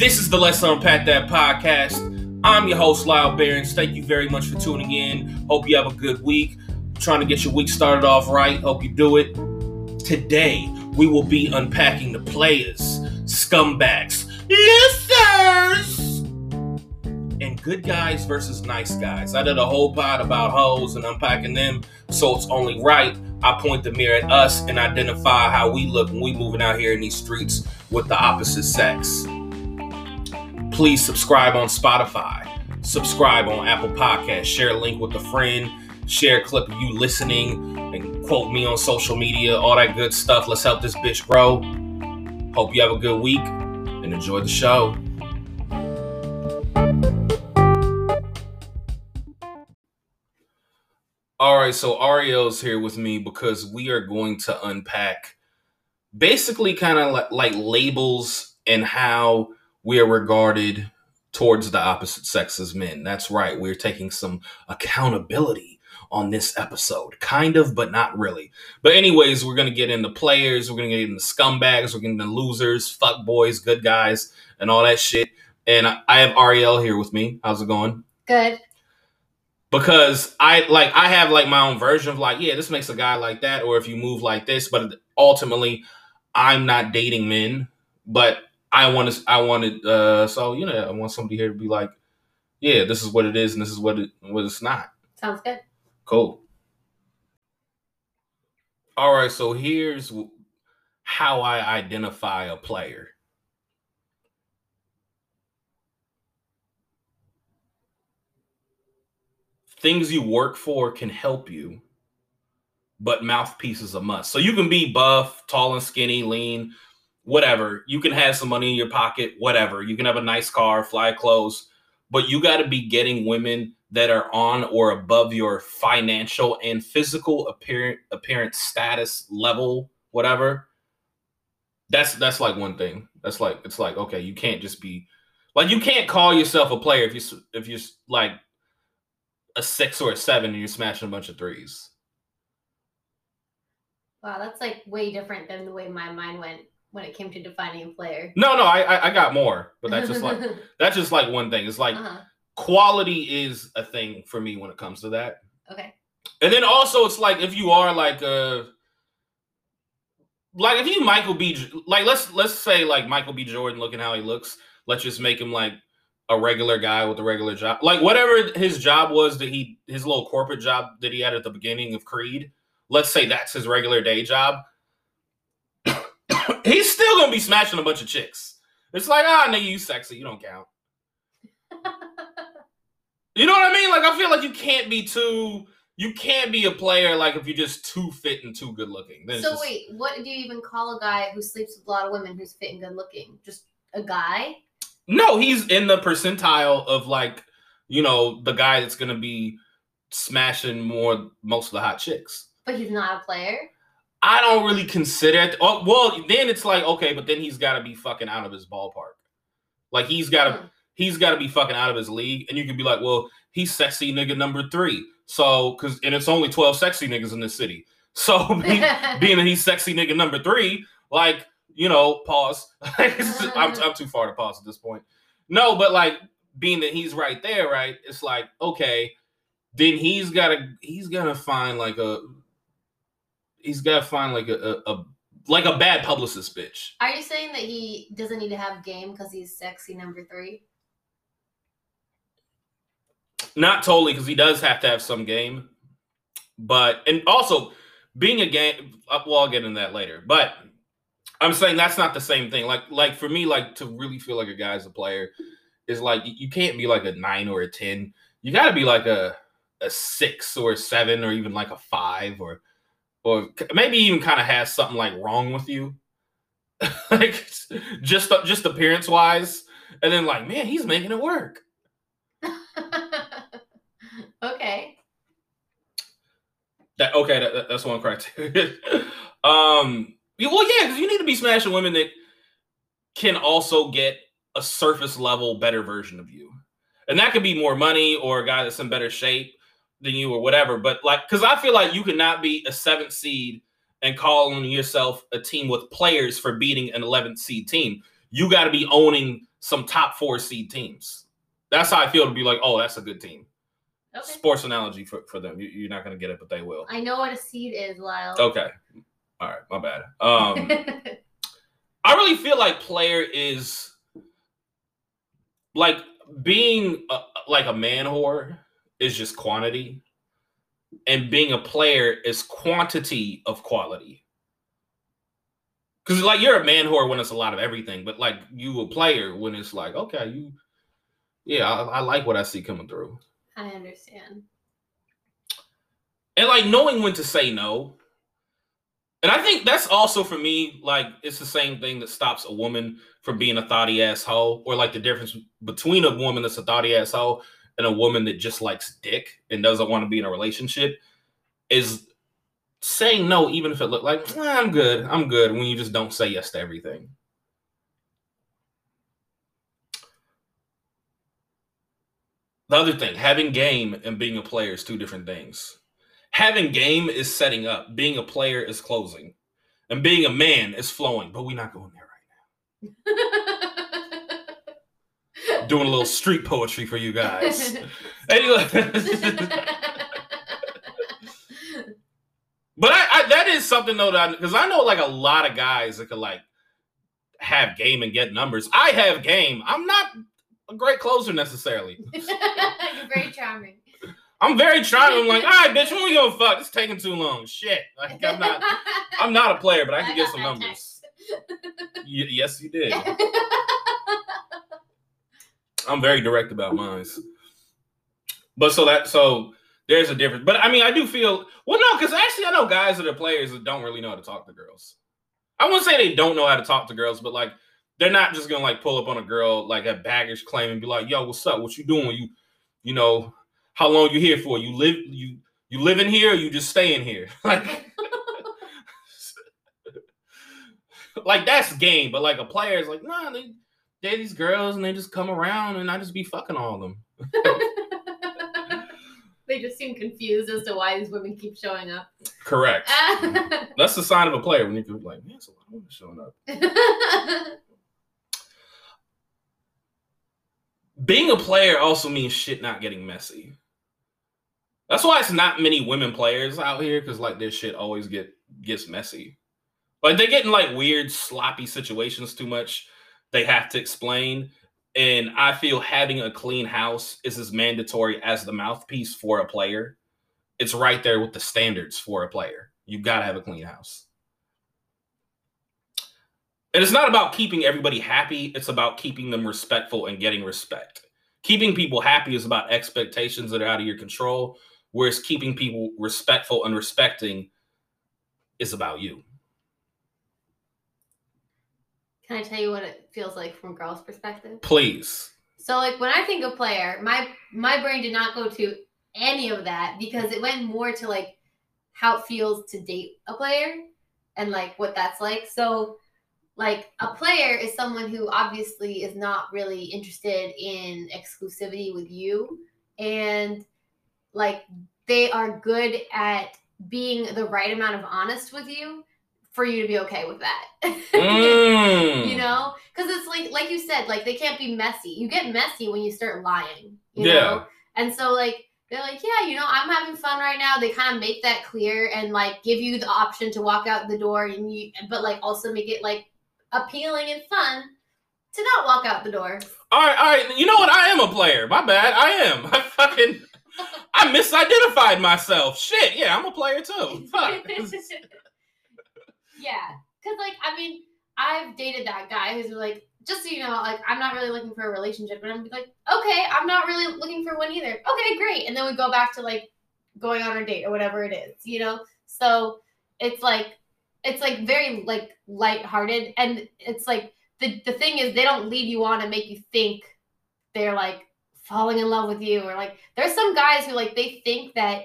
This is the Let's Unpack That podcast. I'm your host, Lyall Behrens. Thank you very much for tuning in. Hope you have a good week. Trying to get your week started off right. Hope you do it. Today, we will be unpacking the players, scumbags, losers, and good guys versus nice guys. I did a whole pod about hoes and unpacking them, so it's only right I point the mirror at us and identify how we look when we moving out here in these streets with the opposite sex. Please subscribe on Spotify, subscribe on Apple Podcasts, share a link with a friend, share a clip of you listening, and quote me on social media, all that good stuff. Let's help this bitch grow. Hope you have a good week and enjoy the show. All right, so Ariele's here with me because we are going to unpack basically kind of like, like labels and how we are regarded towards the opposite sex as men. That's right, we're taking some accountability on this episode. Kind of, but not really. But, anyways, we're going to get into players, we're going to get into scumbags, we're going to get into losers, fuck boys, good guys, and all that shit. And I have Ariele here with me. How's it going? Good because I like I have like my own version of like yeah this makes a guy like that or if you move like this but ultimately I'm not dating men but I want to I wanted uh so you know I want somebody here to be like yeah this is what it is and this is what it what it's not. Sounds good. Cool. All right so here's how I identify a player. Things you work for can help you, but mouthpiece is a must. So you can be buff, tall and skinny, lean, whatever. You can have some money in your pocket, whatever. You can have a nice car, fly clothes, but you got to be getting women that are on or above your financial and physical appearance appearance status level, whatever. That's that's like one thing. That's like it's like okay, you can't just be like you can't call yourself a player if you if you're like a six or a seven and you're smashing a bunch of threes. Wow, that's like way different than the way my mind went when it came to defining a player. No, no, I I got more, but that's just like that's just like one thing. It's like uh-huh. quality is a thing for me when it comes to that. Okay. And then also it's like if you are like a like if you Michael B like let's let's say like Michael B Jordan looking how he looks, let's just make him like a regular guy with a regular job. Like whatever his job was that he his little corporate job that he had at the beginning of Creed, let's say that's his regular day job. He's still gonna be smashing a bunch of chicks. It's like, ah, oh, no, you sexy, you don't count. you know what I mean? Like I feel like you can't be too you can't be a player like if you're just too fit and too good looking. Then so just, wait, what do you even call a guy who sleeps with a lot of women who's fit and good looking? Just a guy? No, he's in the percentile of like, you know, the guy that's gonna be smashing more most of the hot chicks. But he's not a player. I don't really consider it. Oh, well, then it's like okay, but then he's got to be fucking out of his ballpark. Like he's got to hmm. he's got to be fucking out of his league, and you can be like, well, he's sexy nigga number three. So because and it's only twelve sexy niggas in this city. So being, being that he's sexy nigga number three, like you know, pause. I'm, I'm too far to pause at this point. No, but like being that he's right there, right? It's like okay, then he's gotta he's gonna find like a he's gotta find like a, a, a like a bad publicist bitch. Are you saying that he doesn't need to have game because he's sexy number three? Not totally, because he does have to have some game. But and also being a game, uh, well, I'll get into that later. But I'm saying that's not the same thing. Like like for me, like to really feel like a guy's a player is like you can't be like a nine or a ten. You got to be like a a six or a seven or even like a five or or maybe even kind of has something like wrong with you, like just just appearance wise, and then like man, he's making it work. okay. That okay. That, that's one criteria. um well, yeah, because you need to be smashing women that can also get a surface level better version of you. And that could be more money or a guy that's in better shape than you or whatever. But like, because I feel like you cannot be a seventh seed and calling yourself a team with players for beating an 11th seed team. you got to be owning some top four seed teams. That's how I feel to be like, oh, that's a good team. Okay. Sports analogy for, for them. You, you're not gonna get it, but they will. I know what a seed is, Lyall. Okay. All right, my bad. Um, I really feel like player is like being a, like a man whore is just quantity, and being a player is quantity of quality. Because like you're a man whore when it's a lot of everything, but like you a player when it's like okay, you, yeah, I, I like what I see coming through, I understand. and like knowing when to say no. And I think that's also for me, like it's the same thing that stops a woman from being a thoughty asshole, or like the difference between a woman that's a thoughty asshole and a woman that just likes dick and doesn't want to be in a relationship is saying no, even if it looked like "Eh, I'm good, I'm good. When you just don't say yes to everything. The other thing, having game and being a player is two different things. Having game is setting up, being a player is closing, and being a man is flowing. But we're not going there right now. Doing a little street poetry for you guys. anyway, but I, I that is something though that because I, know like a lot of guys that could like have game and get numbers. I have game. I'm not a great closer necessarily. You're very charming. I'm very charming. I'm like, all right, bitch, when we gonna fuck? It's taking too long. Shit. Like I'm not I'm not a player, but I can get some numbers. Y- yes, you did. I'm very direct about mine. But so that so there's a difference. But I mean, I do feel well, no, because actually I know guys that are players that don't really know how to talk to girls. I wouldn't say they don't know how to talk to girls, but like they're not just gonna like pull up on a girl like a baggage claim and be like, "Yo, what's up? What you doing? You, you know, how long you here for? You live you you live in here? or you just staying here?" Like, like that's game. But like a player is like, nah, they they these girls and they just come around and I just be fucking all of them. they just seem confused as to why these women keep showing up. Correct. That's the sign of a player when you can like, man, so a lot of women showing up. being a player also means shit not getting messy. That's why it's not many women players out here because like their shit always get gets messy. Like they get in like weird sloppy situations too much. They have to explain. And I feel having a clean house is as mandatory as the mouthpiece for a player. It's right there with the standards for a player. You've gotta have a clean house. And it's not about keeping everybody happy, it's about keeping them respectful and getting respect. Keeping people happy is about expectations that are out of your control, whereas keeping people respectful and respecting is about you. Can I tell you what it feels like from a girl's perspective? Please. So like when I think of player, my my brain did not go to any of that because it went more to like how it feels to date a player and like what that's like. So like a player is someone who obviously is not really interested in exclusivity with you and like they are good at being the right amount of honest with you for you to be okay with that. Mm. you know because it's like like you said like they can't be messy you get messy when you start lying you Yeah. know and so like they're like yeah you know i'm having fun right now they kind of make that clear and like give you the option to walk out the door and you but like also make it like appealing and fun to not walk out the door All right, all right. You know what? I am a player. My bad. I am. I fucking I misidentified myself. Shit. Yeah, I'm a player too. Fuck. Yeah because like i mean i've dated that guy who's like just so you know like i'm not really looking for a relationship and i'm like okay i'm not really looking for one either. Okay great. And then we go back to like going on a date or whatever it is you know? So it's like it's like very like lighthearted and it's like the, the thing is they don't lead you on and make you think they're like falling in love with you or like there's some guys who like they think that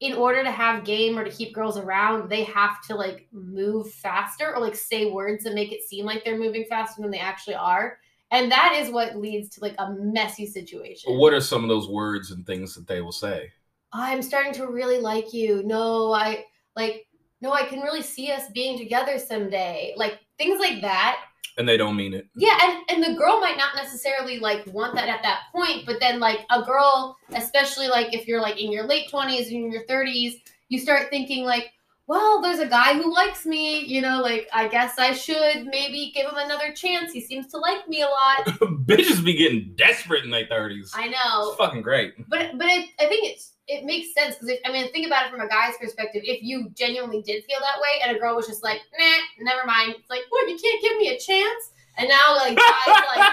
in order to have game or to keep girls around, they have to like move faster or like say words that make it seem like they're moving faster than they actually are. And that is what leads to like a messy situation. What are some of those words and things that they will say? I'm starting to really like you. No, I like no, I can really see us being together someday. Like things like that. And they don't mean it. Yeah, and, and the girl might not necessarily like want that at that point, but then like a girl, especially like if you're like in your late twenties, and your thirties, you start thinking like, well, there's a guy who likes me, you know, like I guess I should maybe give him another chance. He seems to like me a lot. Bitches be getting desperate in their thirties. I know. It's fucking great. But but it, I think it's it makes sense because I mean think about it from a guy's perspective. If you genuinely did feel that way, and a girl was just like, nah, never mind. It's like, what? You can't give me a chance. And now like guys like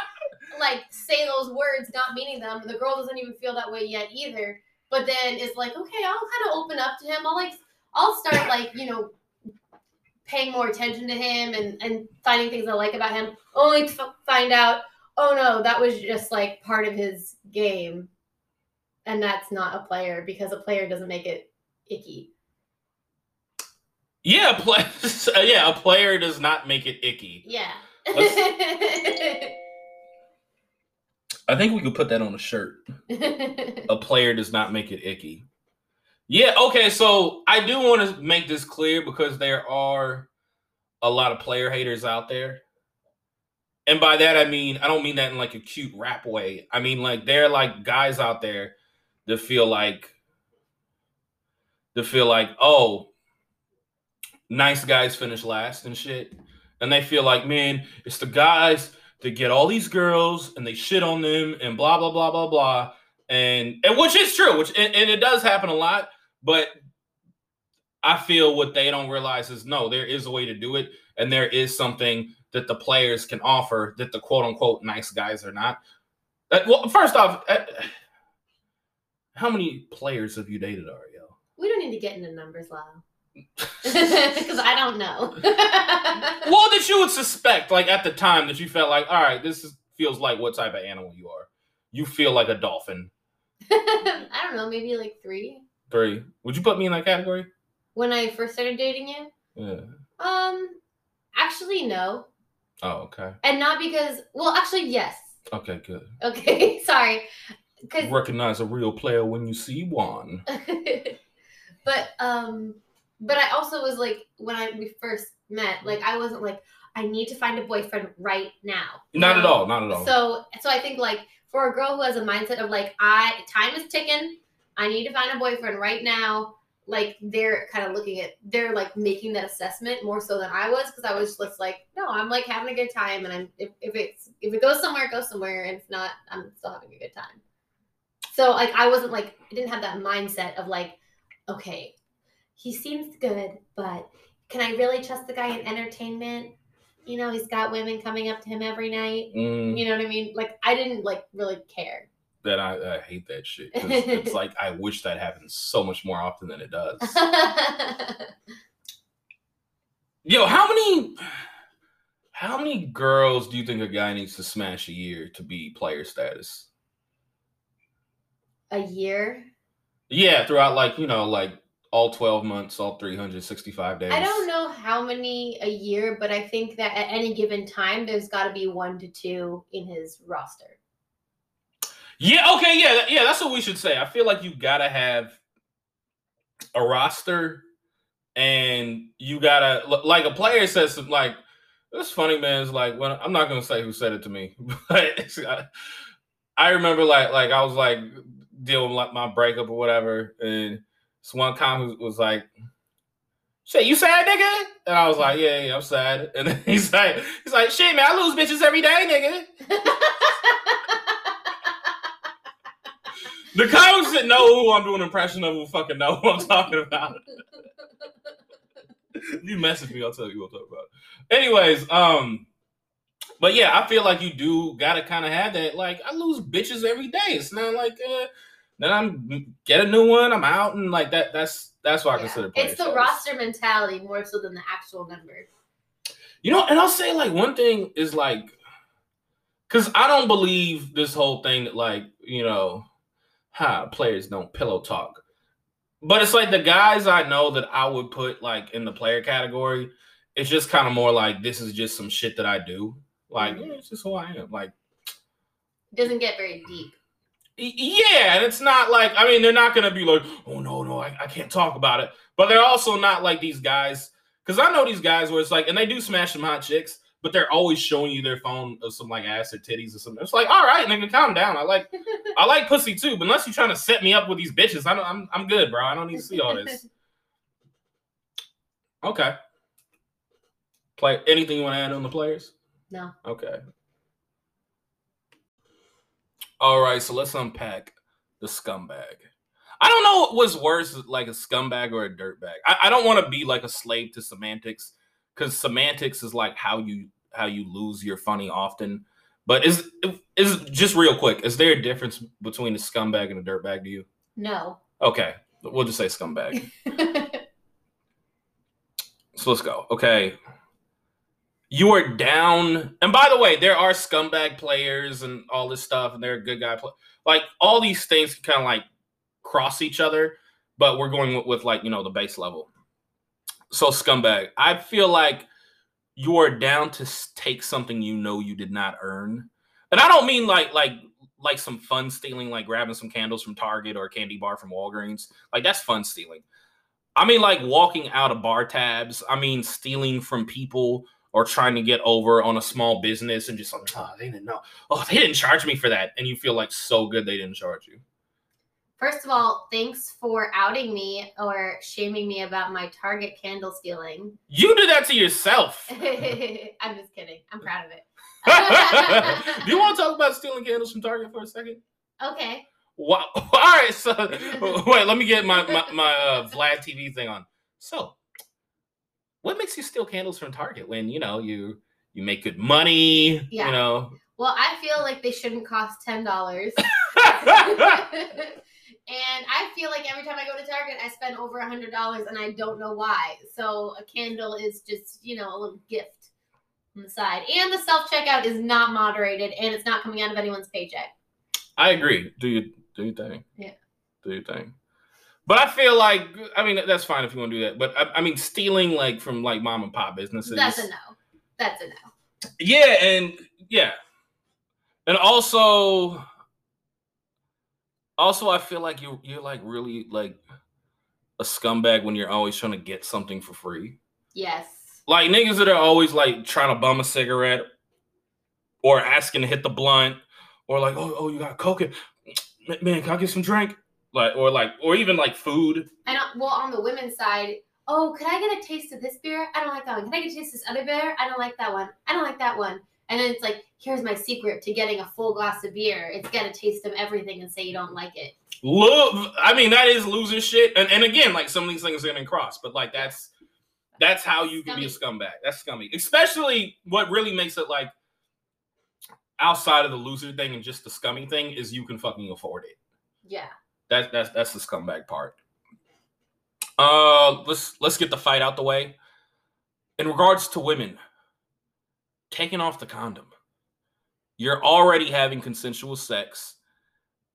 like say those words not meaning them. The girl doesn't even feel that way yet either. But then it's like, okay, I'll kind of open up to him. I'll like I'll start like you know paying more attention to him and and finding things I like about him. Only to f- find out, oh no, that was just like part of his game and that's not a player because a player doesn't make it icky. Yeah, play, yeah, a player does not make it icky. Yeah. I think we could put that on a shirt. a player does not make it icky. Yeah, okay, so I do want to make this clear because there are a lot of player haters out there. And by that I mean I don't mean that in like a cute rap way. I mean like there are like guys out there that feel like to feel like, oh, nice guys finish last and shit. And they feel like, man, it's the guys that get all these girls and they shit on them and blah blah blah blah blah. And and which is true, which and, and it does happen a lot, but I feel what they don't realize is no, there is a way to do it, and there is something that the players can offer that the quote unquote nice guys are not. Uh, well, first off, uh, how many players have you dated, Ariele? We don't need to get into numbers, Lyall. Because I don't know. well, that you would suspect, like at the time, that you felt like, all right, this is, feels like what type of animal you are. You feel like a dolphin. I don't know, maybe like three. Three. Would you put me in that category? When I first started dating you? Yeah. Um, actually, no. Oh, okay. And not because, well, actually, yes. Okay, good. Okay, sorry. Recognize a real player when you see one. but um, but I also was like when I we first met, like I wasn't like I need to find a boyfriend right now. Not know? at all. Not at all. So so I think like for a girl who has a mindset of like I time is ticking, I need to find a boyfriend right now. Like they're kind of looking at they're like making that assessment more so than I was because I was just like no I'm like having a good time and I'm if, if it's if it goes somewhere it goes somewhere and if not I'm still having a good time. So like I wasn't like I didn't have that mindset of like, okay, he seems good, but can I really trust the guy in entertainment? You know, he's got women coming up to him every night. Mm. You know what I mean? Like I didn't like really care. That I, I hate that shit. It's like I wish that happened so much more often than it does. Yo, how many how many girls do you think a guy needs to smash a year to be player status? A year. Yeah, throughout like you know like all 12 months, all 365 days. I don't know how many a year, but I think that at any given time, there's got to be one to two in his roster. Yeah. Okay. Yeah. Yeah. That's what we should say. I feel like you gotta have a roster, and you gotta like a player says something like it's funny, man. It's like when I'm not gonna say who said it to me, but I, I remember like like I was like dealing with like my breakup or whatever, and this one comment was like, "Shit, you sad, nigga?" And I was like, "Yeah, yeah, I'm sad." And then he's like, "He's like, shit, man, I lose bitches every day, nigga." the comments that know who I'm doing impression of will fucking know who I'm talking about. you message me, I'll tell you what I'm talking about. Anyways, um, but yeah, I feel like you do gotta kind of have that. Like, I lose bitches every day. It's not like uh, then I'm get a new one. I'm out and like that. That's that's what yeah. I consider. It's the roster mentality more so than the actual number. You know, and I'll say like one thing is like, because I don't believe this whole thing that like you know, ha players don't pillow talk. But it's like the guys I know that I would put like in the player category. It's just kind of more like this is just some shit that I do. Like mm-hmm. yeah, it's just who I am. Like doesn't get very deep. Yeah, and it's not like I mean they're not gonna be like, oh no, no, I, I can't talk about it. But they're also not like these guys because I know these guys where it's like, and they do smash some hot chicks, but they're always showing you their phone of some like acid titties or something. It's like, all right, nigga, calm down. I like I like pussy too, but unless you're trying to set me up with these bitches, I don't, I'm I'm good, bro. I don't need to see all this. Okay. Play anything you want to add on the players? No. Okay. All right, so let's unpack the scumbag. I don't know what's worse, like a scumbag or a dirtbag. I, I don't want to be like a slave to semantics because semantics is like how you how you lose your funny often. But is is just real quick? Is there a difference between a scumbag and a dirtbag to you? No. Okay, we'll just say scumbag. so let's go. Okay, you are down. And by the way, there are scumbag players and all this stuff, and they're a good guy. Play- like all these things kind of like cross each other, but we're going with, with like you know the base level. So scumbag, I feel like you are down to take something you know you did not earn, and I don't mean like like like some fun stealing, like grabbing some candles from Target or a candy bar from Walgreens. Like that's fun stealing. I mean like walking out of bar tabs. I mean stealing from people or trying to get over on a small business and just like, oh, they didn't know. Oh, they didn't charge me for that. And you feel like so good they didn't charge you. First of all, thanks for outing me or shaming me about my Target candle stealing. You did that to yourself. I'm just kidding. I'm proud of it. Do you want to talk about stealing candles from Target for a second? Okay. Wow. All right. So wait, let me get my my, my uh, Vlad TV thing on. So, what makes you steal candles from Target when you know you you make good money? Yeah. You know. Well, I feel like they shouldn't cost ten dollars. and I feel like every time I go to Target, I spend over a hundred dollars, and I don't know why. So a candle is just, you know, a little gift on the side, and the self checkout is not moderated, and it's not coming out of anyone's paycheck. I agree. Do you do your thing? Yeah. Do your thing. But I feel like I mean that's fine if you want to do that. But I, I mean stealing like from like mom and pop businesses. That's a no. That's a no. Yeah, and yeah. And also also I feel like you you're like really like a scumbag when you're always trying to get something for free. Yes. Like niggas that are always like trying to bum a cigarette or asking to hit the blunt or like, oh, oh, you got coke? Man, can I get some drink? Like, or like, or even like food. And uh, well, on the women's side, oh, could I get a taste of this beer? I don't like that one. Can I get a taste of this other beer? I don't like that one. I don't like that one. And then it's like, here's my secret to getting a full glass of beer. It's get a taste of everything and say you don't like it. Look, I mean, that is loser shit. And, and again, like some of these things are gonna cross, but like that's that's how you can be a scumbag. That's scummy. Especially what really makes it like outside of the loser thing and just the scummy thing is you can fucking afford it. Yeah. That's that's that's the scumbag part. Uh let's let's get the fight out the way. In regards to women, taking off the condom. You're already having consensual sex,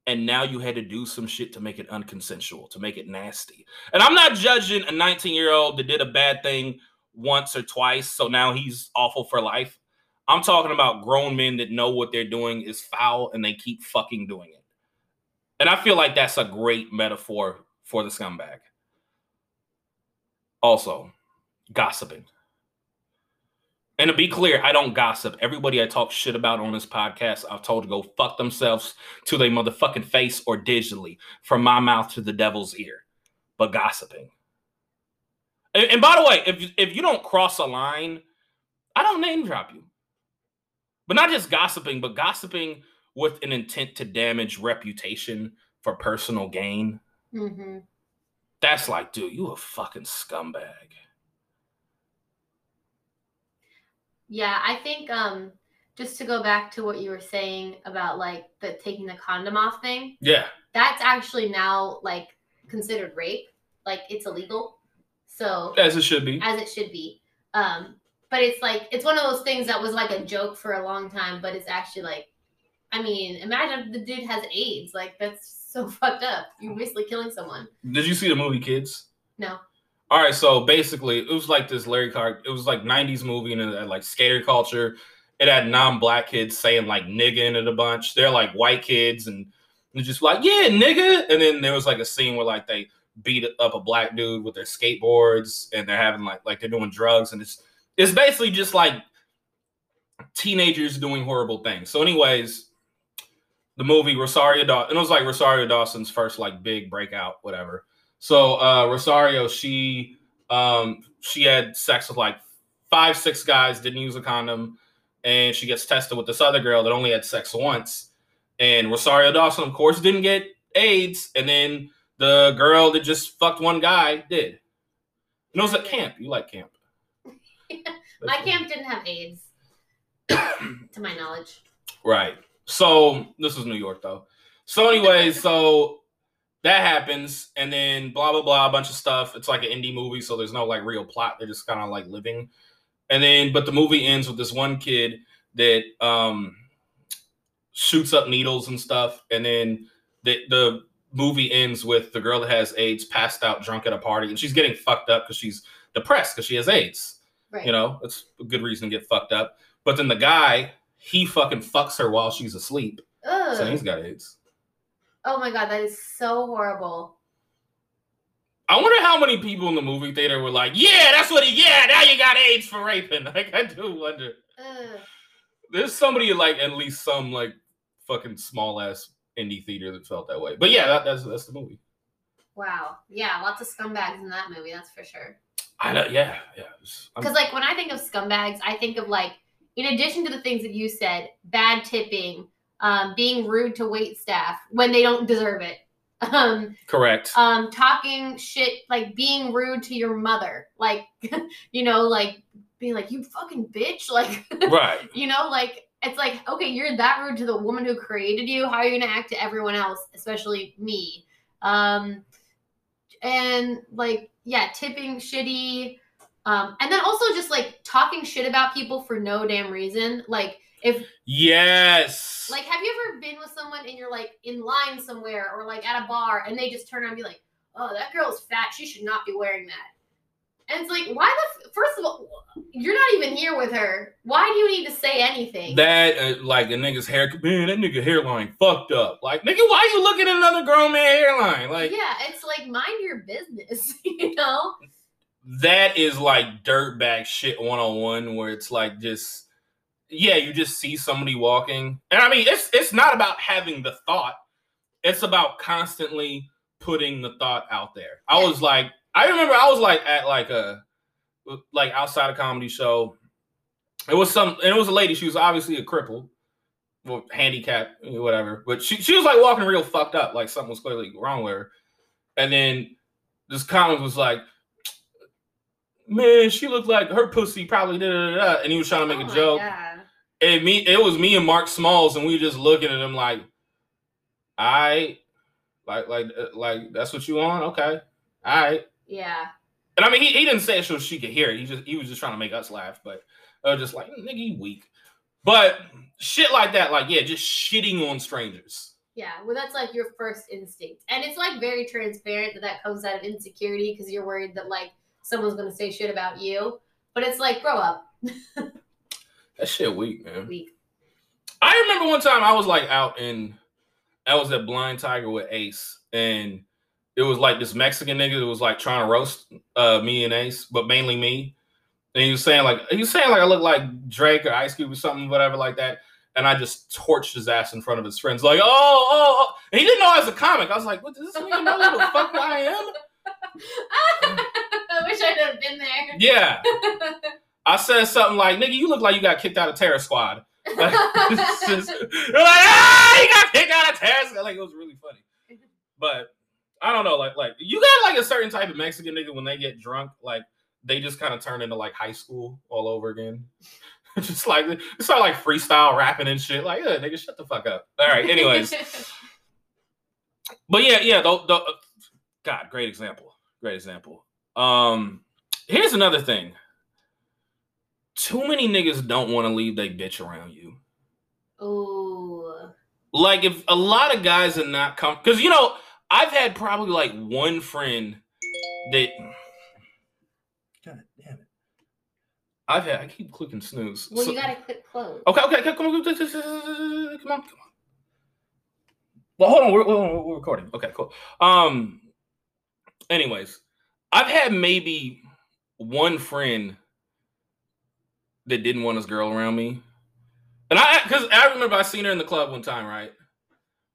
and now you had to do some shit to make it unconsensual, to make it nasty. And I'm not judging a 19 year old that did a bad thing once or twice, so now he's awful for life. I'm talking about grown men that know what they're doing is foul and they keep fucking doing it. And I feel like that's a great metaphor for the scumbag. Also, gossiping. And to be clear, I don't gossip. Everybody I talk shit about on this podcast, I've told to go fuck themselves to their motherfucking face or digitally from my mouth to the devil's ear. But gossiping. And, and by the way, if if you don't cross a line, I don't name drop you. But not just gossiping, but gossiping with an intent to damage reputation for personal gain. Mm-hmm. That's like, dude, you a fucking scumbag. Yeah, I think um just to go back to what you were saying about like the taking the condom off thing, Yeah. that's actually now like considered rape. Like it's illegal. So As it should be. as it should be. Um, but it's like it's one of those things that was like a joke for a long time, but it's actually like, I mean, imagine if the dude has AIDS. Like that's so fucked up. You're basically killing someone. Did you see the movie Kids? No. All right, so basically, it was like this Larry Clark. It was like '90s movie, and it had like skater culture. It had non-black kids saying like "nigga" in it a bunch. They're like white kids, and they're just like, "Yeah, nigga." And then there was like a scene where like they beat up a black dude with their skateboards, and they're having like like they're doing drugs, and it's it's basically just like teenagers doing horrible things. So, anyways, the movie Rosario Dawson, it was like Rosario Dawson's first like big breakout, whatever. So uh Rosario, she um she had sex with like five, six guys, didn't use a condom, and she gets tested with this other girl that only had sex once. And Rosario Dawson, of course, didn't get AIDS, and then the girl that just fucked one guy did. And it was at camp. You like camp. My camp didn't have AIDS, to my knowledge. Right. So this is New York though. So anyways, so that happens, and then blah blah blah, a bunch of stuff. It's like an indie movie, so there's no like real plot. They're just kind of like living. And then, but the movie ends with this one kid that um shoots up needles and stuff, and then the the movie ends with the girl that has AIDS passed out drunk at a party, and she's getting fucked up because she's depressed because she has AIDS. Right. You know, it's a good reason to get fucked up. But then the guy, he fucking fucks her while she's asleep. Ugh. So he's got AIDS. Oh my god, that is so horrible. I wonder how many people in the movie theater were like, "Yeah, that's what he. Yeah, now you got AIDS for raping." Like, I do wonder. Ugh. There's somebody like at least some like fucking small ass indie theater that felt that way. But yeah, that, that's that's the movie. Wow. Yeah, lots of scumbags in that movie, that's for sure. I know. Yeah, yeah. Because like when I think of scumbags, I think of like, in addition to the things that you said, bad tipping, um, being rude to wait staff when they don't deserve it. Um, correct. um, talking shit, like being rude to your mother, like, you know, like being like, you fucking bitch, like, right. you know, like it's like, okay, you're that rude to the woman who created you. How are you gonna act to everyone else, especially me? Um, and like, yeah, tipping shitty. Um, and then also just like talking shit about people for no damn reason. Like, if Yes. like, have you ever been with someone and you're like in line somewhere or like at a bar and they just turn around and be like, "Oh, that girl's fat. She should not be wearing that." And it's like, why the? F- First of all, you're not even here with her. Why do you need to say anything? that uh, like a nigga's hair. Man, that nigga hairline fucked up. Like, nigga, why are you looking at another grown man hairline? Like, yeah, it's like mind your business, you know? That is like dirtbag shit 101 where it's like just yeah you just see somebody walking. And i mean it's it's not about having the thought. It's about constantly putting the thought out there. I was like i remember i was like at like a like outside a comedy show. It was some and it was a lady. She was obviously a cripple well handicapped whatever. But she, she was like walking real fucked up like something was clearly wrong with her. And then this comic was like man, she looked like her pussy probably da da da, da," and he was trying to make Oh a joke. God. And me, it was me and Mark Smalls, and we were just looking at him like, I, like, like, uh, like that's what you want, okay, all right. Yeah. And I mean, he, he didn't say it so she could hear it. He just he was just trying to make us laugh, but I was just like, nigga, you weak. But shit like that, like yeah, just shitting on strangers. Yeah. Well, that's like your first instinct. And it's like very transparent that that comes out of insecurity because you're worried that like someone's going to say shit about you. But it's like, grow up. That shit weak, man. Weak. I remember one time I was like out in, I was at Blind Tiger with Ace, and it was like this Mexican nigga that was like trying to roast uh, me and Ace, but mainly me. And he was saying like he was saying like I look like Drake or Ice Cube or something, whatever like that. And I just torched his ass in front of his friends, like, oh, oh, oh. And he didn't know I was a comic. I was like, what does this nigga know who the fuck I am? I wish I'd have been there. Yeah. I said something like, nigga, you look like you got kicked out of Terror Squad. Like, just- they're like, ah, he got kicked out of Terror Squad. Like, it was really funny. But I don't know, like, like you got like a certain type of Mexican nigga when they get drunk, like they just kind of turn into like high school all over again. just like it's start like freestyle rapping and shit. Like, yeah, nigga, shut the fuck up. All right, anyways. but yeah, yeah, the, the God, great example. Great example. Um, here's another thing. Too many niggas don't want to leave they bitch around you. Ooh. Like if a lot of guys are not come because you know, I've had probably like one friend that God damn it. I've had I keep clicking snooze. Well, So- you gotta click close. Okay, okay, okay, come on, come on, come on, come on. Well, hold on, we're, we're, we're recording. Okay, cool. Um, anyways, I've had maybe one friend that didn't want his girl around me, And I, because I remember I seen her in the club one time, right?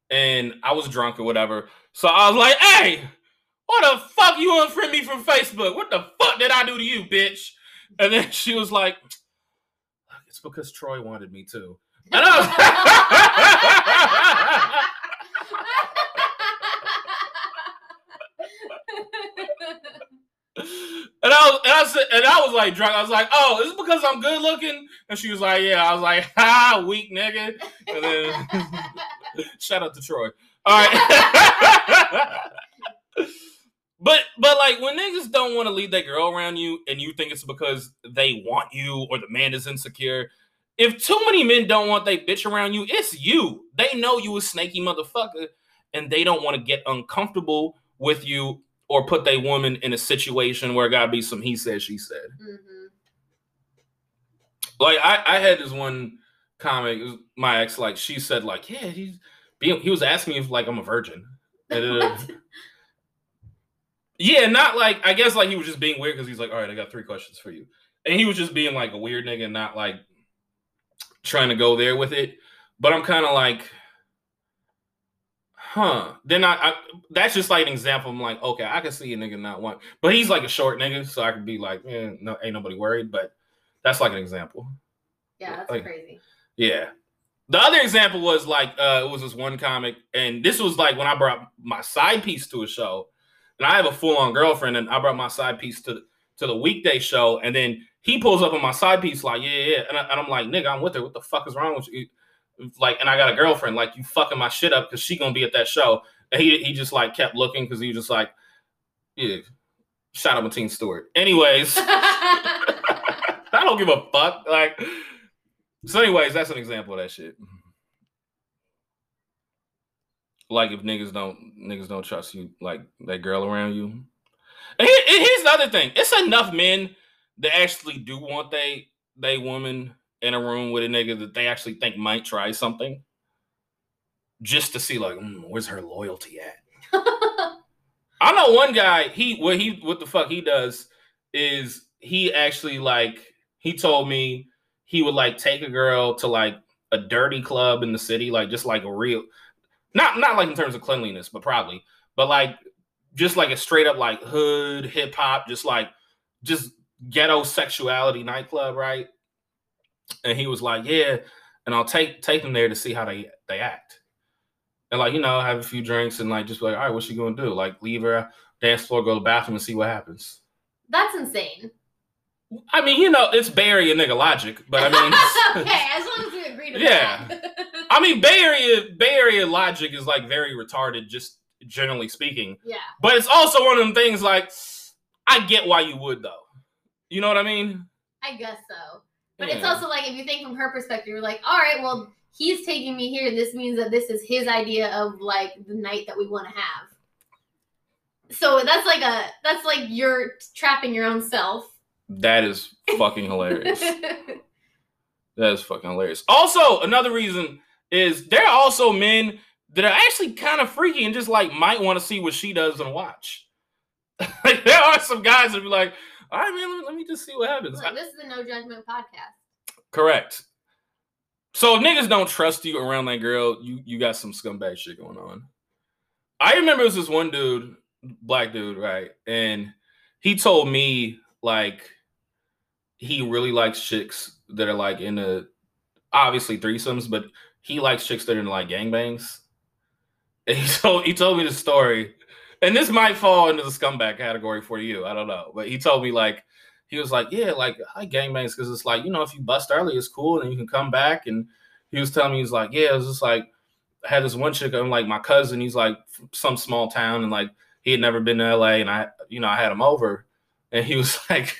And I was drunk or whatever. So I was like, hey, what the fuck you unfriend me from Facebook? What the fuck did I do to you, bitch? And then she was like, it's because Troy wanted me to. And I was, and I was, and I said, and I was like drunk. I was like, "Oh, is it because I'm good looking?" And she was like, "Yeah." I was like, "Ha, weak nigga." And then, shout out to Troy. All right. but but like when niggas don't want to lead that girl around you, and you think it's because they want you or the man is insecure. If too many men don't want they bitch around you, it's you. They know you a snaky motherfucker, and they don't want to get uncomfortable with you or put a woman in a situation where it gotta be some he said she said. Mhm. Like I, I had this one comic, my ex, like she said, like, yeah, he's being he was asking me if like I'm a virgin. Yeah, not like I guess like he was just being weird because he's like, all right, I got three questions for you. And he was just being like a weird nigga, not like trying to go there with it. But I'm kind of like, huh. Then I, I that's just like an example. I'm like, okay, I can see a nigga not want, but he's like a short nigga, so I could be like, eh, no, ain't nobody worried. But that's like an example. Yeah, that's Like- crazy. Yeah. The other example was like uh it was this one comic, and this was like when I brought my side piece to a show, and I have a full on girlfriend, and I brought my side piece to to the weekday show, and then he pulls up on my side piece like, yeah, yeah, and, I, and I'm like, nigga, I'm with her. What the fuck is wrong with you? Like, and I got a girlfriend. Like, you fucking my shit up because she gonna be at that show. And he he just like kept looking because he was just like, yeah, shout out Mateen Stewart. Anyways. I don't give a fuck. Like, so, anyways, that's an example of that shit. Like, if niggas don't niggas don't trust you, like that girl around you. And, here- and here's the other thing: it's enough men that actually do want they they woman in a room with a nigga that they actually think might try something, just to see like, "Hmm, where's her loyalty at. I know one guy. He what he what the fuck he does is he actually like he told me he would like take a girl to like a dirty club in the city, like just like a real, not not like in terms of cleanliness, but probably, but like just like a straight up like hood hip hop, just like just ghetto sexuality nightclub, right? And he was like, yeah, and I'll take take them there to see how they they act and like you know have a few drinks and like just be like all right what's she gonna do like leave her dance floor go to the bathroom and see what happens That's insane. i mean you know it's bay area nigga logic but i mean okay, as long as we agree to Yeah. that. i mean bay area bay area logic is like very retarded just generally speaking yeah. but it's also one of them things like i get why you would though you know what i mean I guess so. But it's also like if you think from her perspective, you're like, all right, well, he's taking me here. This means that this is his idea of like the night that we want to have. So that's like a that's like you're trapping your own self. that is fucking hilarious That is fucking hilarious. Also, another reason is there are also men that are actually kind of freaky and just like might want to see what she does and watch. like there are some guys that be like, all right, man, let me, let me just see what happens. Look, this is the No Judgment podcast. Correct. So if niggas don't trust you around that girl, you you got some scumbag shit going on. I remember it was this one dude, black dude, right? And he told me like he really likes chicks that are like in a obviously threesomes, but he likes chicks that are in like gangbangs. And he told he told me the story, and this might fall into the scumbag category for you. I don't know, but he told me like he was like, yeah, like I gangbangs because it's like you know if you bust early, it's cool, and you can come back. And he was telling me he's like, yeah, it was just like I had this one chick, I'm like my cousin. He's like some small town, and like he had never been to LA, and I you know I had him over, and he was like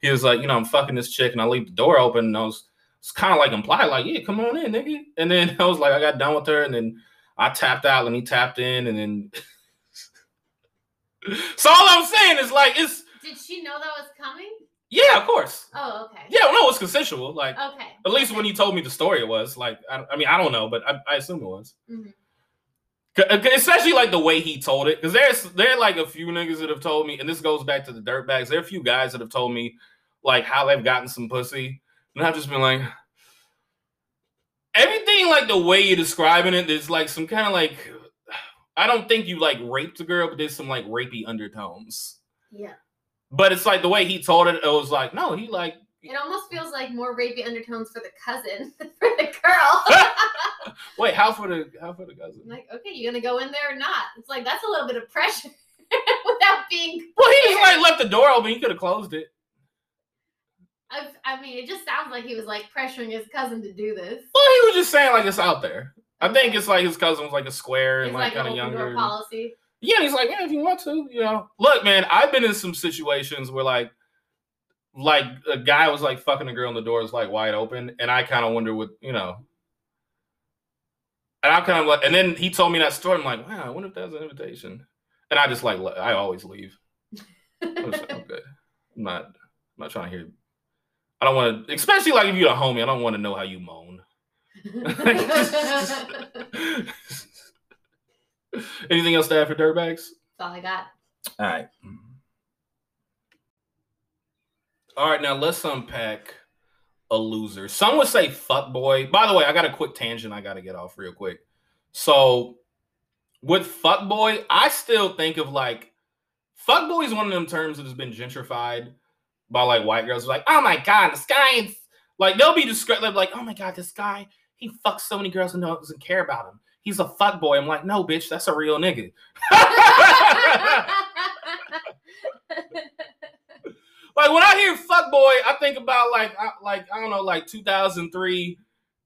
he was like you know I'm fucking this chick, and I leave the door open, and I was it's kind of like implied like yeah, come on in, nigga. And then I was like I got done with her, and then I tapped out, and he tapped in, and then. so all I'm saying is like it's Did she know that was coming? yeah, of course. Oh, okay. Yeah, no, it's consensual. Like Okay. at least when he told me the story, it was like I, I mean I don't know, but I, I assume it was. Mhm. Uh, Especially like the way he told it, because there's there are like a few niggas that have told me, and this goes back to the dirtbags. There are a few guys that have told me like how they've gotten some pussy, and I've just been like, everything like the way you're describing it, there's like some kind of like I don't think you like raped the girl, but there's some like rapey undertones. Yeah. But it's like the way he told it, it was like, no, he like It almost feels like more rapey undertones for the cousin for the girl. wait, how for the how for the cousin? I'm like, okay, you gonna go in there or not? It's like that's a little bit of pressure without being. Well, he just like left the door open. He could have closed it. I, I mean, it just sounds like he was like pressuring his cousin to do this. Well, he was just saying like it's out there. I think it's like his cousin was like a square and It's like, like, kind of younger. policy. Yeah, he's like, yeah, if you want to, you know. Look, man, I've been in some situations where like, like a guy was like fucking a girl and the door is like wide open, and I kind of wonder what you know. And I'm kind of like, and then he told me that story. I'm like, wow, I wonder if that's an invitation. And I just like, I always leave. I'm, like, I'm good. I'm not, I'm not trying to hear. I don't want to, especially like if you're a homie. I don't want to know how you moan. Anything else to add for dirtbags? That's all I got. All right. All right, now let's unpack a loser. Some would say fuck boy. By the way, I got a quick tangent I got to get off real quick. So, with fuck boy, I still think of like fuck boy is one of them terms that has been gentrified by like white girls. Like, oh my god, this guy is like they'll be described like, oh my god, this guy he fucks so many girls and doesn't care about them. He's a fuck boy. I'm like, no, bitch, that's a real nigga. like when I hear fuck boy, I think about like I, like I don't know, like 2003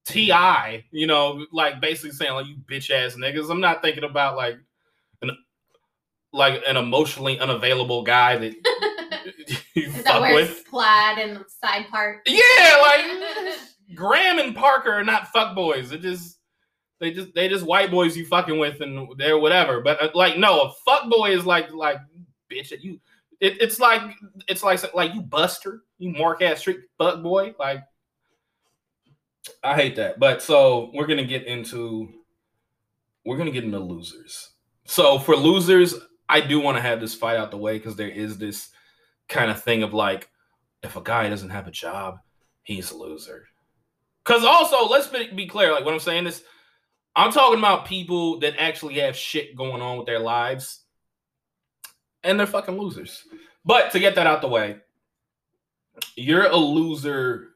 Ti. You know, like basically saying like you bitch ass niggas. I'm not thinking about like an like an emotionally unavailable guy that you Is that fuck wears with. plaid and side part? Yeah, like Graham and Parker are not fuck boys. It just they just they just white boys you fucking with and they're whatever. But uh, like no, a fuck boy is like like bitch you. It, it's like it's like like you buster, you mark ass street fuck boy. Like I hate that. But so we're gonna get into we're gonna get into losers. So for losers, I do want to have this fight out the way because there is this kind of thing of like if a guy doesn't have a job, he's a loser. Because also, let's be, be clear, like what I'm saying is, I'm talking about people that actually have shit going on with their lives, and they're fucking losers. But to get that out the way, you're a loser.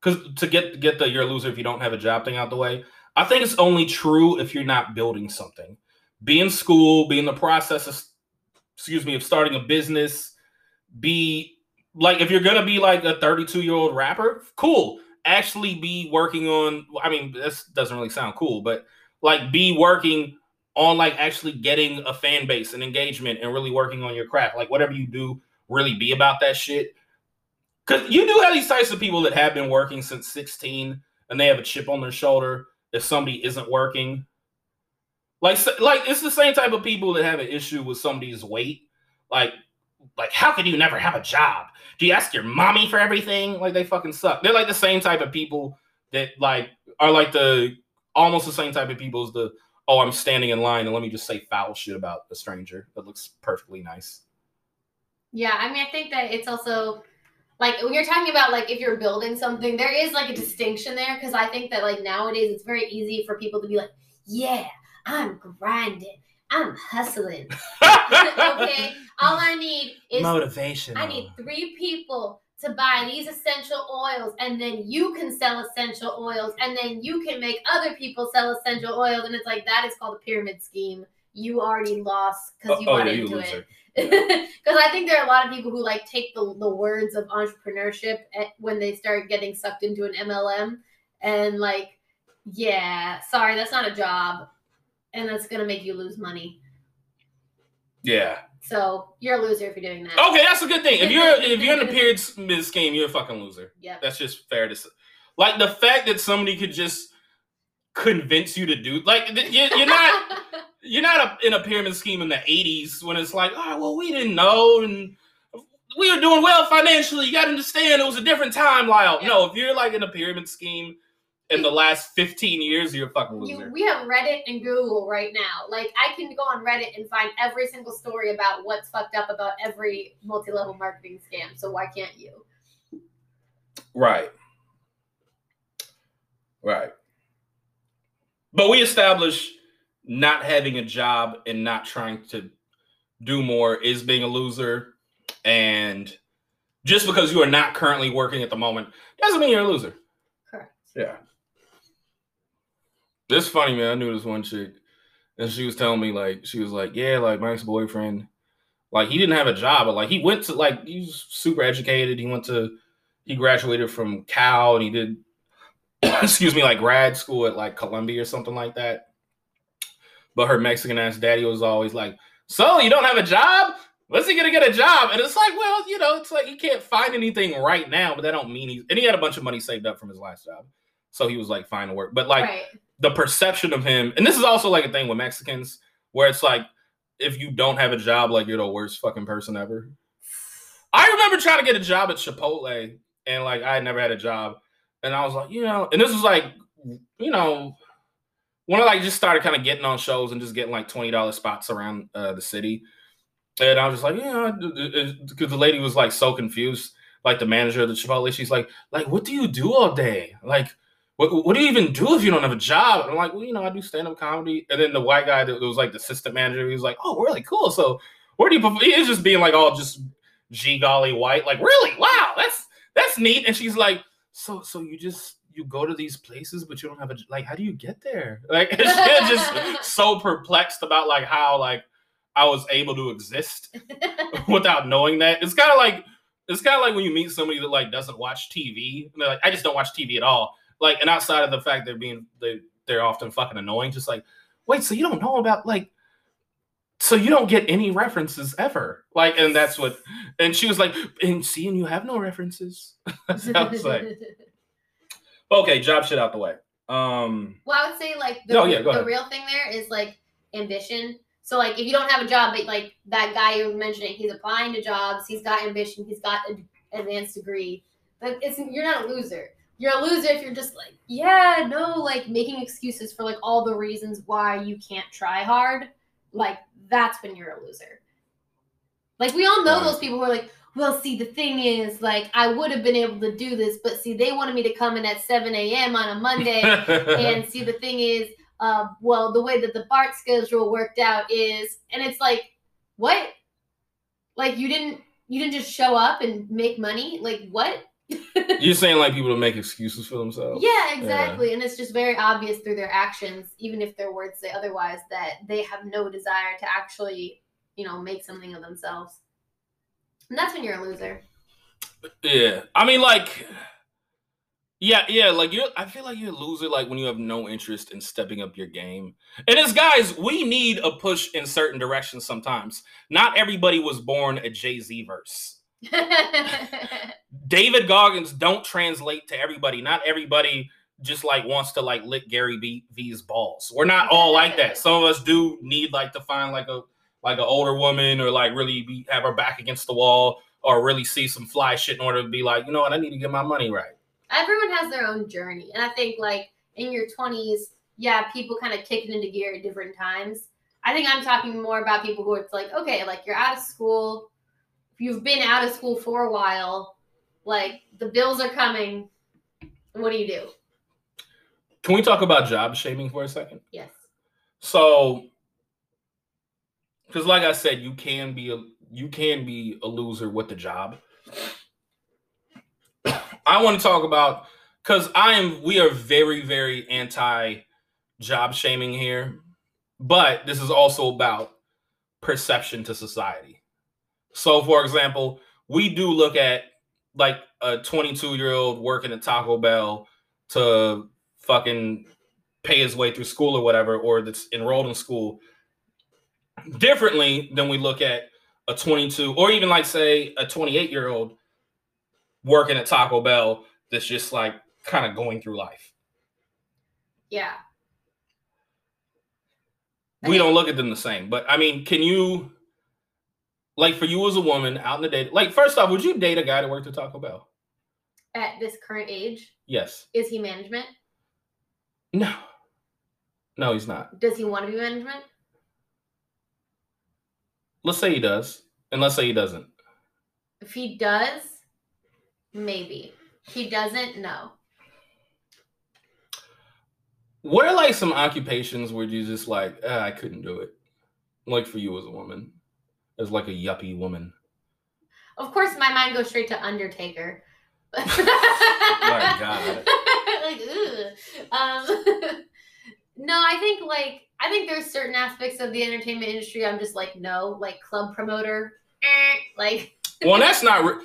Because to get get the you're a loser if you don't have a job thing out the way, I think it's only true if you're not building something. Be in school, be in the process of, excuse me, of starting a business, be like if you're gonna be like a 32 year old rapper, cool. Actually, be working on. I mean, this doesn't really sound cool, but like be working on like actually getting a fan base and engagement and really working on your craft. Like whatever you do, really be about that shit. Cause you do have these types of people that have been working since 16 and they have a chip on their shoulder if somebody isn't working. Like, like it's the same type of people that have an issue with somebody's weight. Like, like how could you never have a job? Do you ask your mommy for everything? Like they fucking suck. They're like the same type of people that like are like the almost the same type of people as the oh I'm standing in line and let me just say foul shit about a stranger that looks perfectly nice. Yeah, I mean, I think that it's also like when you're talking about like if you're building something, there is like a distinction there because I think that like nowadays it's very easy for people to be like, yeah, I'm grinding, I'm hustling. okay, all I need is Motivation. I need three people to buy these essential oils, and then you can sell essential oils, and then you can make other people sell essential oils, and it's like that is called a pyramid scheme. You already lost because you oh, bought yeah, into it. Because I think there are a lot of people who like take the, the words of entrepreneurship at, when they start getting sucked into an MLM and like, yeah, sorry, that's not a job, and that's gonna make you lose money. Yeah. So you're a loser if you're doing that. Okay, that's a good thing. If you're if you're in the period mid scheme, you're a fucking loser. Yeah. That's just fair to say. Like the fact that somebody could just convince you to do like you- you're not you're not a, in a pyramid scheme in the 80s when it's like, oh, well, we didn't know and we were doing well financially. You got to understand it was a different time, Lyall. No, if you're like in a pyramid scheme in the last 15 years, you're a fucking You, loser. we have Reddit and Google right now. Like I can go on Reddit and find every single story about what's fucked up about every multi-level marketing scam. So why can't you? Right. Right. But we establish not having a job and not trying to do more is being a loser. And just because you are not currently working at the moment doesn't mean you're a loser. Correct. Yeah. This funny man. I knew this one chick, and she was telling me like she was like, yeah, like my ex boyfriend, like he didn't have a job, but like he went to like he was super educated. He went to he graduated from Cal and he did excuse me like grad school at like Columbia or something like that. But her Mexican ass daddy was always like, "So you don't have a job? When's he gonna get a job?" And it's like, well, you know, it's like he can't find anything right now, but that don't mean he's and he had a bunch of money saved up from his last job, so he was like fine to work. But like right. The perception of him, and this is also like a thing with Mexicans, where it's like if you don't have a job, like you're the worst fucking person ever. I remember trying to get a job at Chipotle, and like I had never had a job, and I was like, you know, and this was like, you know, when I like just started kind of getting on shows and just getting like twenty dollars spots around uh, the city, and I was just like, yeah, because the lady was like so confused, like the manager of the Chipotle, she's like, like what do you do all day, like. What, what do you even do if you don't have a job? And I'm like, well, you know, I do stand up comedy. And then the white guy that was like the assistant manager, he was like, oh, really cool. So where do you? perf-" He was just being like all just g golly white, like really, wow, that's that's neat. And she's like, so so you just you go to these places, but you don't have a like. How do you get there? Like she's just so perplexed about like how like I was able to exist without knowing that. It's kind of like it's kind of like when you meet somebody that like doesn't watch TV. And they're like, I just don't watch TV at all. Like, and outside of the fact they're being they they're often fucking annoying. Just like, wait, so you don't know about like, so you don't get any references ever. Like, and that's what. And she was like, and seeing you have no references. How it's like. Okay, job shit out the way. Um, Well, I would say like the, No, yeah, the ahead. real thing there is like ambition. So like if you don't have a job, but like that guy you were mentioning, he's applying to jobs, he's got ambition, he's got an advanced degree. But it's you're not a loser. You're a loser if you're just like, yeah, no, like making excuses for like all the reasons why you can't try hard. Like that's when you're a loser. Like we all know Right. those people who are like, well, see, the thing is, like, I would have been able to do this, but see, they wanted me to come in at 7 a.m. on a Monday and see the thing is uh, well the way that the BART schedule worked out is and it's like what like you didn't you didn't just show up and make money like what You're saying like people to make excuses for themselves. yeah exactly and it's just very obvious through their actions even if their words say otherwise that they have no desire to actually you know make something of themselves and that's when you're a loser Yeah. I mean, like, yeah, yeah, like you I feel like you lose it like when you have no interest in stepping up your game. And as guys, we need a push in certain directions sometimes. Not everybody was born a Jay-Z verse. David Goggins don't translate to everybody. Not everybody just like wants to like lick Gary B- V's balls. We're not all like that. Some of us do need like to find like a like an older woman or like really be have her back against the wall or really see some fly shit in order to be like, you know what, I need to get my money right. everyone has their own journey and i think like in your 20s yeah people kind of kick it into gear at different times i think i'm talking more about people who it's like okay like you're out of school if you've been out of school for a while like the bills are coming what do you do Can we talk about job shaming for a second? yes So, because like I said, you can be a you can be a loser with the job. I want to talk about because I am we are very very anti job shaming here, but this is also about perception to society. So, for example, we do look at like a 22 year old working at Taco Bell to fucking pay his way through school or whatever, or that's enrolled in school differently than we look at a 22 or even like say a 28 year old working at Taco Bell that's just like kind of going through life. yeah We don't look at them the same. But I mean, can you like for you as a woman out in the date? Like, first off, would you date a guy that worked at Taco Bell? at this current age Yes. is he management No. No, he's not. does he want to be management Let's say he does. And let's say he doesn't. if he does maybe if he doesn't no What are like some occupations where you just like, ah, I couldn't do it? Like for you as a woman, as like a yuppie woman. Of course, my mind goes straight to Undertaker. My God. like, ugh. Um, no, I think like I think there's certain aspects of the entertainment industry I'm just like no, like club promoter, eh, like Well, that's not. Re-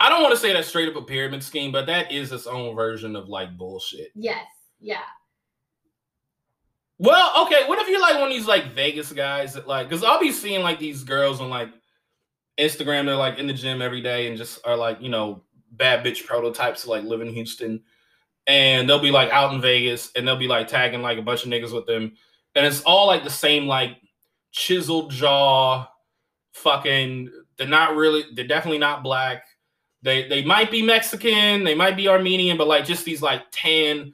I don't want to say that's straight up a pyramid scheme, but that is its own version of like bullshit. yes, yeah, Well, okay, what if you're like one of these like Vegas guys that like, because I'll be seeing like these girls on like Instagram, they're like in the gym every day and just are like, you know, bad bitch prototypes like live in Houston. And they'll be like out in Vegas and they'll be like tagging like a bunch of niggas with them. And it's all like the same, like chiseled jaw, fucking, they're not really, they're definitely not black. They they might be Mexican, they might be Armenian, but like just these like tan,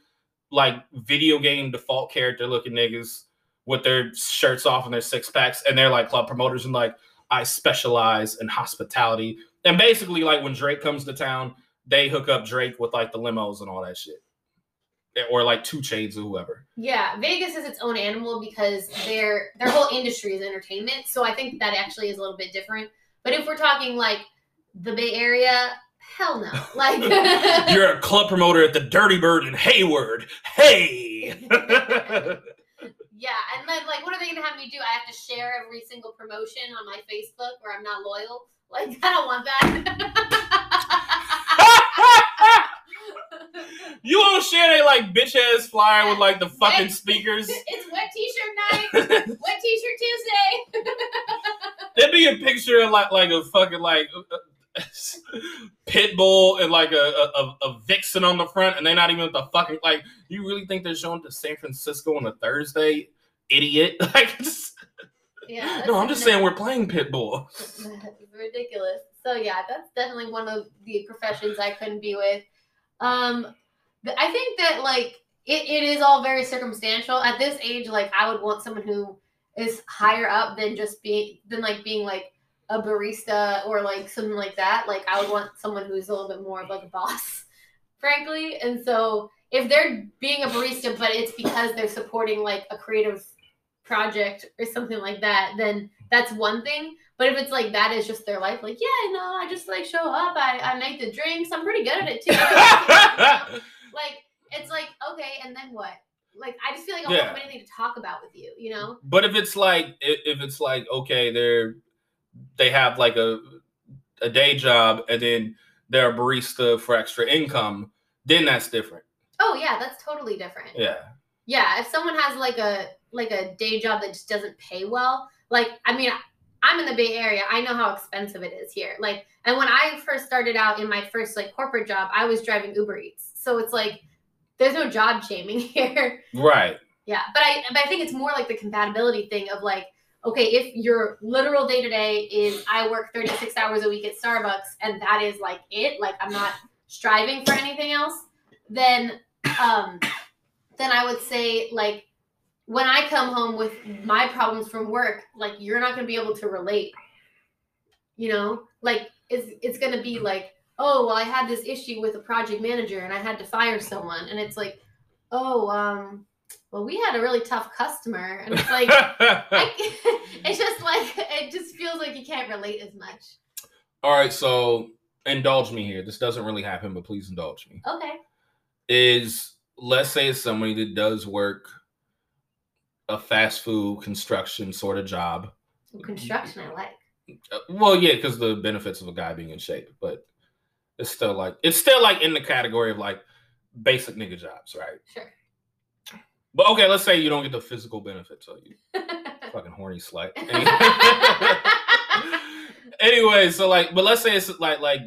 like video game default character looking niggas with their shirts off and their six packs, and they're like club promoters and like I specialize in hospitality. And basically, like when Drake comes to town, they hook up Drake with like the limos and all that shit, or like 2 Chainz or whoever. yeah. Vegas is its own animal because their their whole industry is entertainment. So I think that actually is a little bit different. But if we're talking like the Bay Area, hell no. Like You're a club promoter at the Dirty Bird in Hayward. Hey. Yeah, and then like, what are they gonna have me do? I have to share every single promotion on my Facebook where I'm not loyal. Like, I don't want that. you won't share that like bitch ass flyer with like the fucking speakers. it's wet t-shirt night. wet t-shirt Tuesday. There'd be a picture of like like a fucking like pit bull and like a, a a- vixen on the front, and they're not even the fucking like. You really think they're showing to San Francisco on a Thursday, idiot? Like, just- yeah. no, I'm just saying we're playing Pitbull. Ridiculous. So yeah, that's definitely one of the professions I couldn't be with. Um, I think that like it, it is all very circumstantial. At this age, like I would want someone who is higher up than just being than like being like a barista or like something like that. Like I would want someone who's a little bit more of like a boss, frankly. And so if they're being a barista, but it's because they're supporting like a creative project or something like that, then that's one thing. But if it's like that is just their life, like, yeah, no, I just like show up, I, I make the drinks, I'm pretty good at it too. like, it's like, okay, and then what? Like, I just feel like I don't Yeah. have anything to talk about with you, you know? But if it's like if it's like okay, they're they have like a a day job and then they're a barista for extra income, then that's different. Oh yeah, that's totally different. Yeah. Yeah, if someone has like a like a day job that just doesn't pay well, like I mean, I'm in the Bay Area. I know how expensive it is here. Like, and when I first started out in my first like corporate job, I was driving Uber Eats. So it's like there's no job shaming here. Right. Yeah, but I but I think it's more like the compatibility thing of like, okay, if your literal day to day is I work 36 hours a week at Starbucks and that is like it, like I'm not striving for anything else, then um then I would say like when I come home with my problems from work, like you're not gonna be able to relate. You know? Like it's it's gonna be like, oh well I had this issue with a project manager and I had to fire someone and it's like, oh um well, we had a really tough customer, and it's like, I, it's just like it just feels like you can't relate as much. All right, so indulge me here. This doesn't really happen, but please indulge me. Okay. Is let's say it's somebody that does work a fast food construction sort of job. Construction, I like. Uh, Well, yeah, because the benefits of a guy being in shape, but it's still like it's still like in the category of like basic nigga jobs, right? Sure. But okay, let's say you don't get the physical benefits of you fucking horny slut. anyway, so like, but let's say it's like like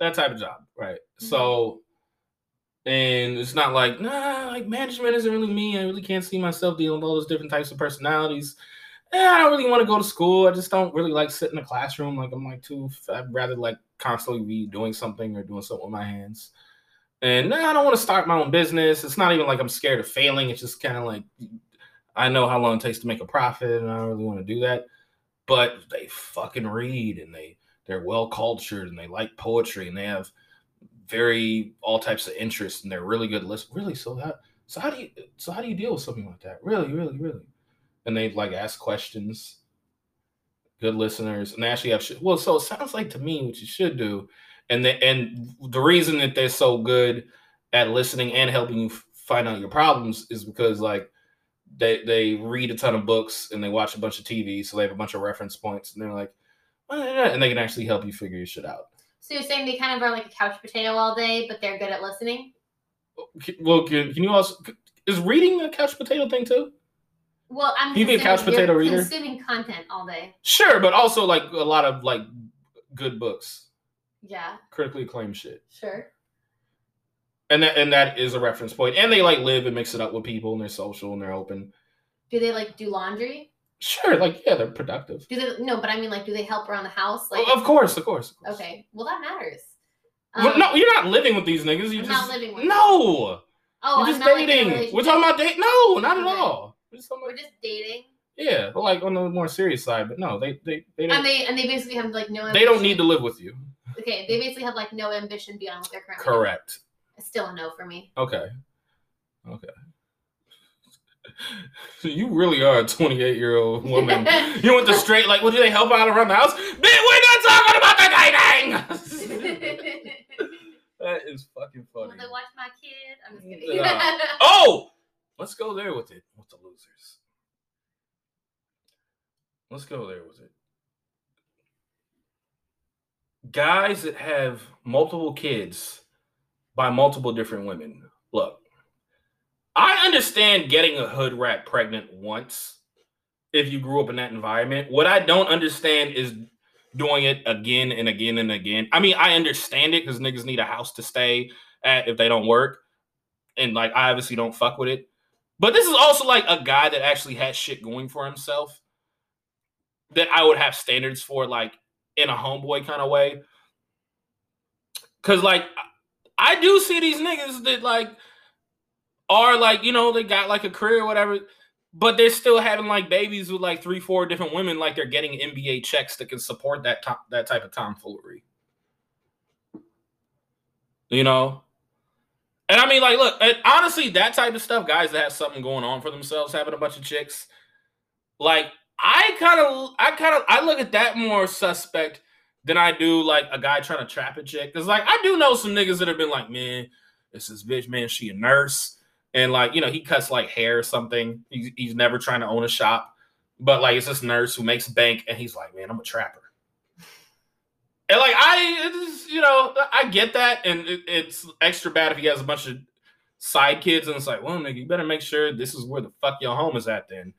that type of job, right? So, and it's not like nah, like management isn't really me. I really can't see myself dealing with all those different types of personalities. Eh, I don't really want to go to school. I just don't really like sit in a classroom. Like I'm like too. I'd rather like constantly be doing something or doing something with my hands. And nah, I don't want to start my own business. It's not even like I'm scared of failing. It's just kind of like I know how long it takes to make a profit, and I don't really want to do that. But they fucking read, and they they're well cultured, and they like poetry, and they have very all types of interests, and they're really good list. Really, so that So how do you so how do you deal with something like that? Really, really, really? And they like ask questions. Good listeners, and they actually have. Well, so it sounds like to me what you should do, and the and the reason that they're so good at listening and helping you find out your problems is because like they they read a ton of books and they watch a bunch of TV, so they have a bunch of reference points, and they're like, "Oh, and they can actually help you figure your shit out. So you're saying they kind of are like a couch potato all day, but they're good at listening? Oh, well, can, can you also is reading a couch potato thing too? Well, I'm Can you be a couch potato you're reader? Consuming content all day. Sure, but also like a lot of like good books, Yeah, critically acclaimed shit, sure. and that and that is a reference point. And they like live and mix it up with people, and they're social and they're open. Do they like do laundry? Sure, like yeah, they're productive. Do they no? But I mean, like, do they help around the house? Like, of course, of course. Of course. okay, well that matters. Well, Um, no, you're not living with these niggas. You I'm just not living with them. no. Oh, You're I'm just not, like, dating. We're talking about date. No, not at all. We're just We're just dating, yeah, but like on the more serious side. But no, they they they and they and they basically have like no. They don't need to live with you. Okay, they basically have like no ambition beyond what they're currently. Correct. doing. Still a no for me. Okay. Okay. you really are a 28 year old woman. you went the straight like, well, do they help out around the house? Bitch, we're not talking about the dating. that is fucking Will funny. they watch my kid? I'm just kidding. Yeah. Oh, let's go there with it. With the losers. Let's go there with it. Guys that have multiple kids by multiple different women. Look, I understand getting a hood rat pregnant once if you grew up in that environment. What I don't understand is doing it again and again and again. I mean, I understand it because niggas need a house to stay at if they don't work and like I obviously don't fuck with it. But this is also like a guy that actually has shit going for himself that I would have standards for, like in a homeboy kind of way. Cause like I do see these niggas that like are like, you know, they got like a career or whatever, but they're still having like babies with like three, four different women, like they're getting NBA checks that can support that to- that type of tomfoolery. You know? And I mean, like, look, honestly, that type of stuff, guys that have something going on for themselves, having a bunch of chicks, like, I kind of, I kind of, I look at that more suspect than I do like a guy trying to trap a chick. Cause like I do know some niggas that have been like, man, this this bitch, man, she a nurse, and like you know he cuts like hair or something. He's, he's never trying to own a shop, but like it's this nurse who makes bank, and he's like, man, I'm a trapper. And like I, it's, you know, I get that, and it, it's extra bad if he has a bunch of side kids, and it's like, well, nigga, you better make sure this is where the fuck your home is at then.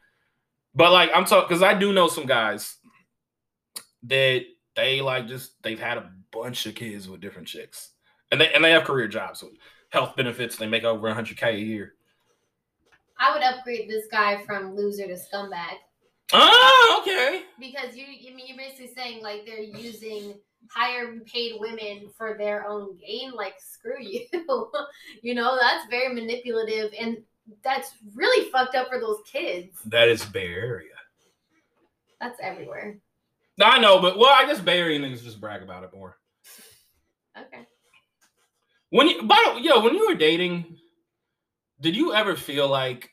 But like I'm talking, because I do know some guys that they like just they've had a bunch of kids with different chicks, and they and they have career jobs with health benefits. They make over 100k a year. I would upgrade this guy from loser to scumbag Oh, okay. because you, you mean you're basically saying like they're using higher paid women for their own gain. Like screw you, you know that's very manipulative and that's really fucked up for those kids. That is Bay Area. That's everywhere. I know, but well, I guess Bay Area niggas just brag about it more. Okay. When you, by the yo, when you were dating, did you ever feel like,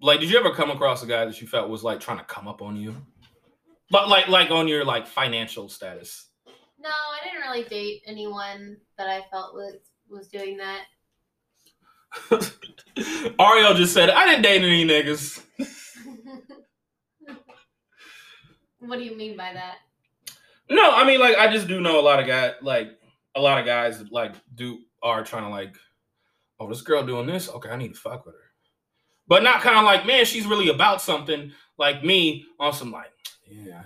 like, did you ever come across a guy that you felt was like trying to come up on you, but like, like on your like financial status? No, I didn't really date anyone that I felt was was doing that. Ariele just said, I didn't date any niggas. what do you mean by that? No, I mean, like, I just do know a lot of guys, like, a lot of guys like, do, are trying to, like, oh, this girl doing this? Okay, I need to fuck with her. But not kind of like, man, she's really about something, like me, on some, like, yeah.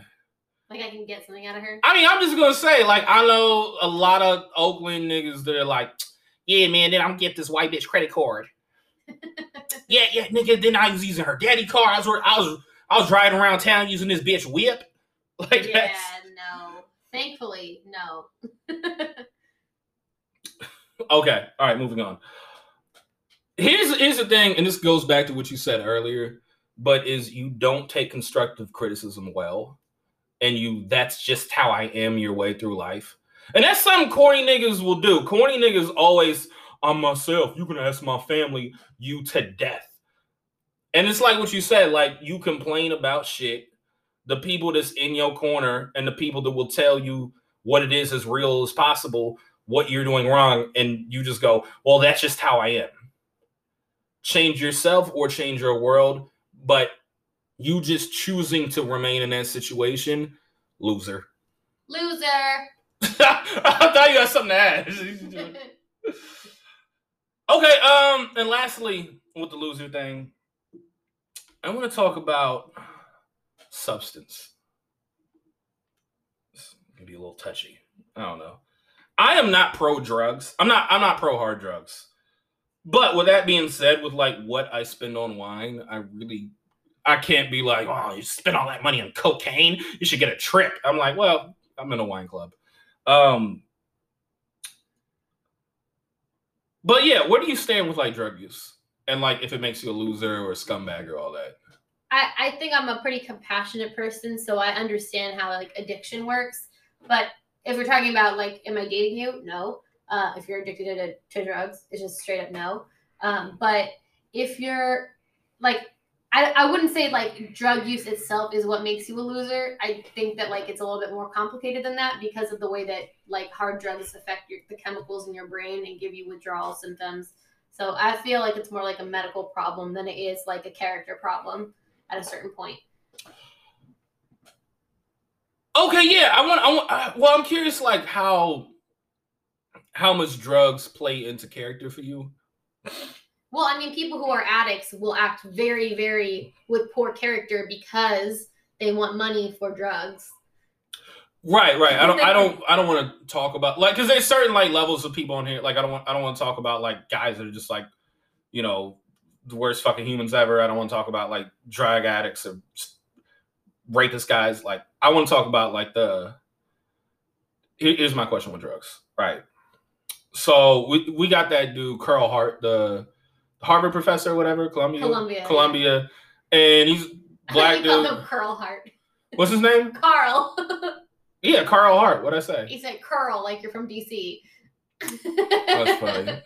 Like I can get something out of her? I mean, I'm just gonna say, like, I know a lot of Oakland niggas that are like, yeah, man, then I'm gonna get this white bitch credit card. yeah, yeah, nigga. Then I was using her daddy car. I was, I was, I was driving around town using this bitch whip. Like, yeah, no. Thankfully, no. okay, all right, moving on. Here's here's the thing, and this goes back to what you said earlier, but is you don't take constructive criticism well, and you that's just how I am your way through life. And that's something corny niggas will do. Corny niggas always I'm myself. You can ask my family you to death. And it's like what you said, like you complain about shit. The people that's in your corner and the people that will tell you what it is as real as possible, what you're doing wrong, and you just go, Well, that's just how I am. Change yourself or change your world, but you just choosing to remain in that situation, loser. Loser. I thought you had something to add. okay, um, and lastly, with the loser thing, I want to talk about substance. This can be a little touchy. I don't know. I am not pro drugs. I'm not. I'm not pro hard drugs. But with that being said, with like what I spend on wine, I really, I can't be like, oh, you spend all that money on cocaine. You should get a trip. I'm like, well, I'm in a wine club. Um, but yeah, where do you stand with like drug use and like if it makes you a loser or a scumbag or all that? I, I think I'm a pretty compassionate person, so I understand how like addiction works. But if we're talking about like, am I dating you? No. Uh, if you're addicted to, to drugs, it's just straight up no. Um, but if you're like, I, I wouldn't say like drug use itself is what makes you a loser. I think that like it's a little bit more complicated than that because of the way that like hard drugs affect your, the chemicals in your brain and give you withdrawal symptoms. So I feel like it's more like a medical problem than it is like a character problem at a certain point. Okay, yeah, I want. I want. I, well, I'm curious, like how how much drugs play into character for you. Well, I mean, people who are addicts will act very, very with poor character because they want money for drugs. Right, right. I don't, I don't, I don't want to talk about like because there's certain like levels of people on here. Like I don't want, I don't want to talk about like guys that are just like, you know, the worst fucking humans ever. I don't want to talk about like drug addicts or rapist guys. Like I want to talk about like the. Here's my question with drugs, right? So we we got that dude Carl Hart, the Harvard professor, or whatever, Columbia, Columbia, Columbia, and he's black dude. Carl Hart. What's his name? Carl. yeah, Carl Hart. What I say? He said Carl, like you're from DC. That's funny.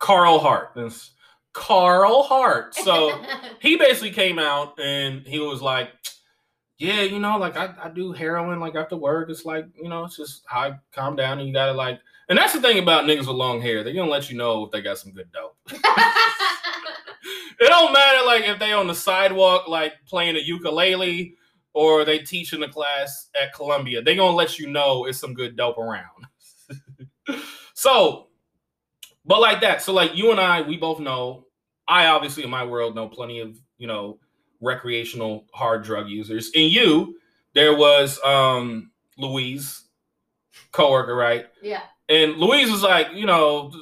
Carl Hart. That's Carl Hart. So he basically came out and he was like, Yeah, you know, like I, I do heroin like after work. It's like, you know, it's just how I calm down and you gotta like and that's the thing about niggas with long hair. They're gonna let you know if they got some good dope. it don't matter like if they on the sidewalk like playing a ukulele or they teach in a class at Columbia. They gonna let you know it's some good dope around. so, but like that. So like you and I, we both know. I obviously in my world know plenty of you know recreational hard drug users. In you, there was um Louise, coworker, right? Yeah. And Louise was like, you know,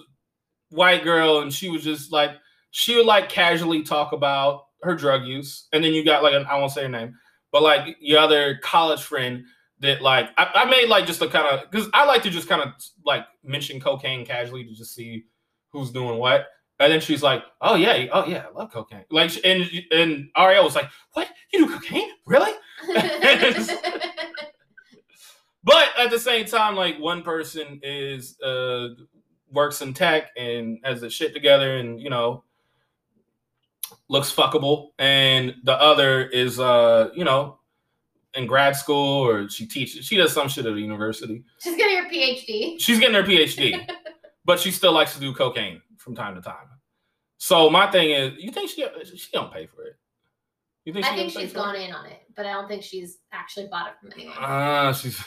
white girl, and she was just like, she would like casually talk about her drug use. And then you got like, an, I won't say her name, but like your other college friend that like, I, I made like just a kind of, because I like to just kind of like mention cocaine casually to just see who's doing what. And then she's like, "Oh yeah, oh yeah, I love cocaine." Like, and and Ariele was like, "What? You do cocaine? Really?" but at the same time, like one person is uh works in tech and has the shit together, and you know looks fuckable, and the other is uh you know in grad school or she teaches she does some shit at a university. She's getting her PhD. She's getting her PhD, but she still likes to do cocaine from time to time. So my thing is, you think she she don't pay for it? You think I think she's gone it? in on it, but I don't think she's actually bought it from anyone. Ah, uh, she's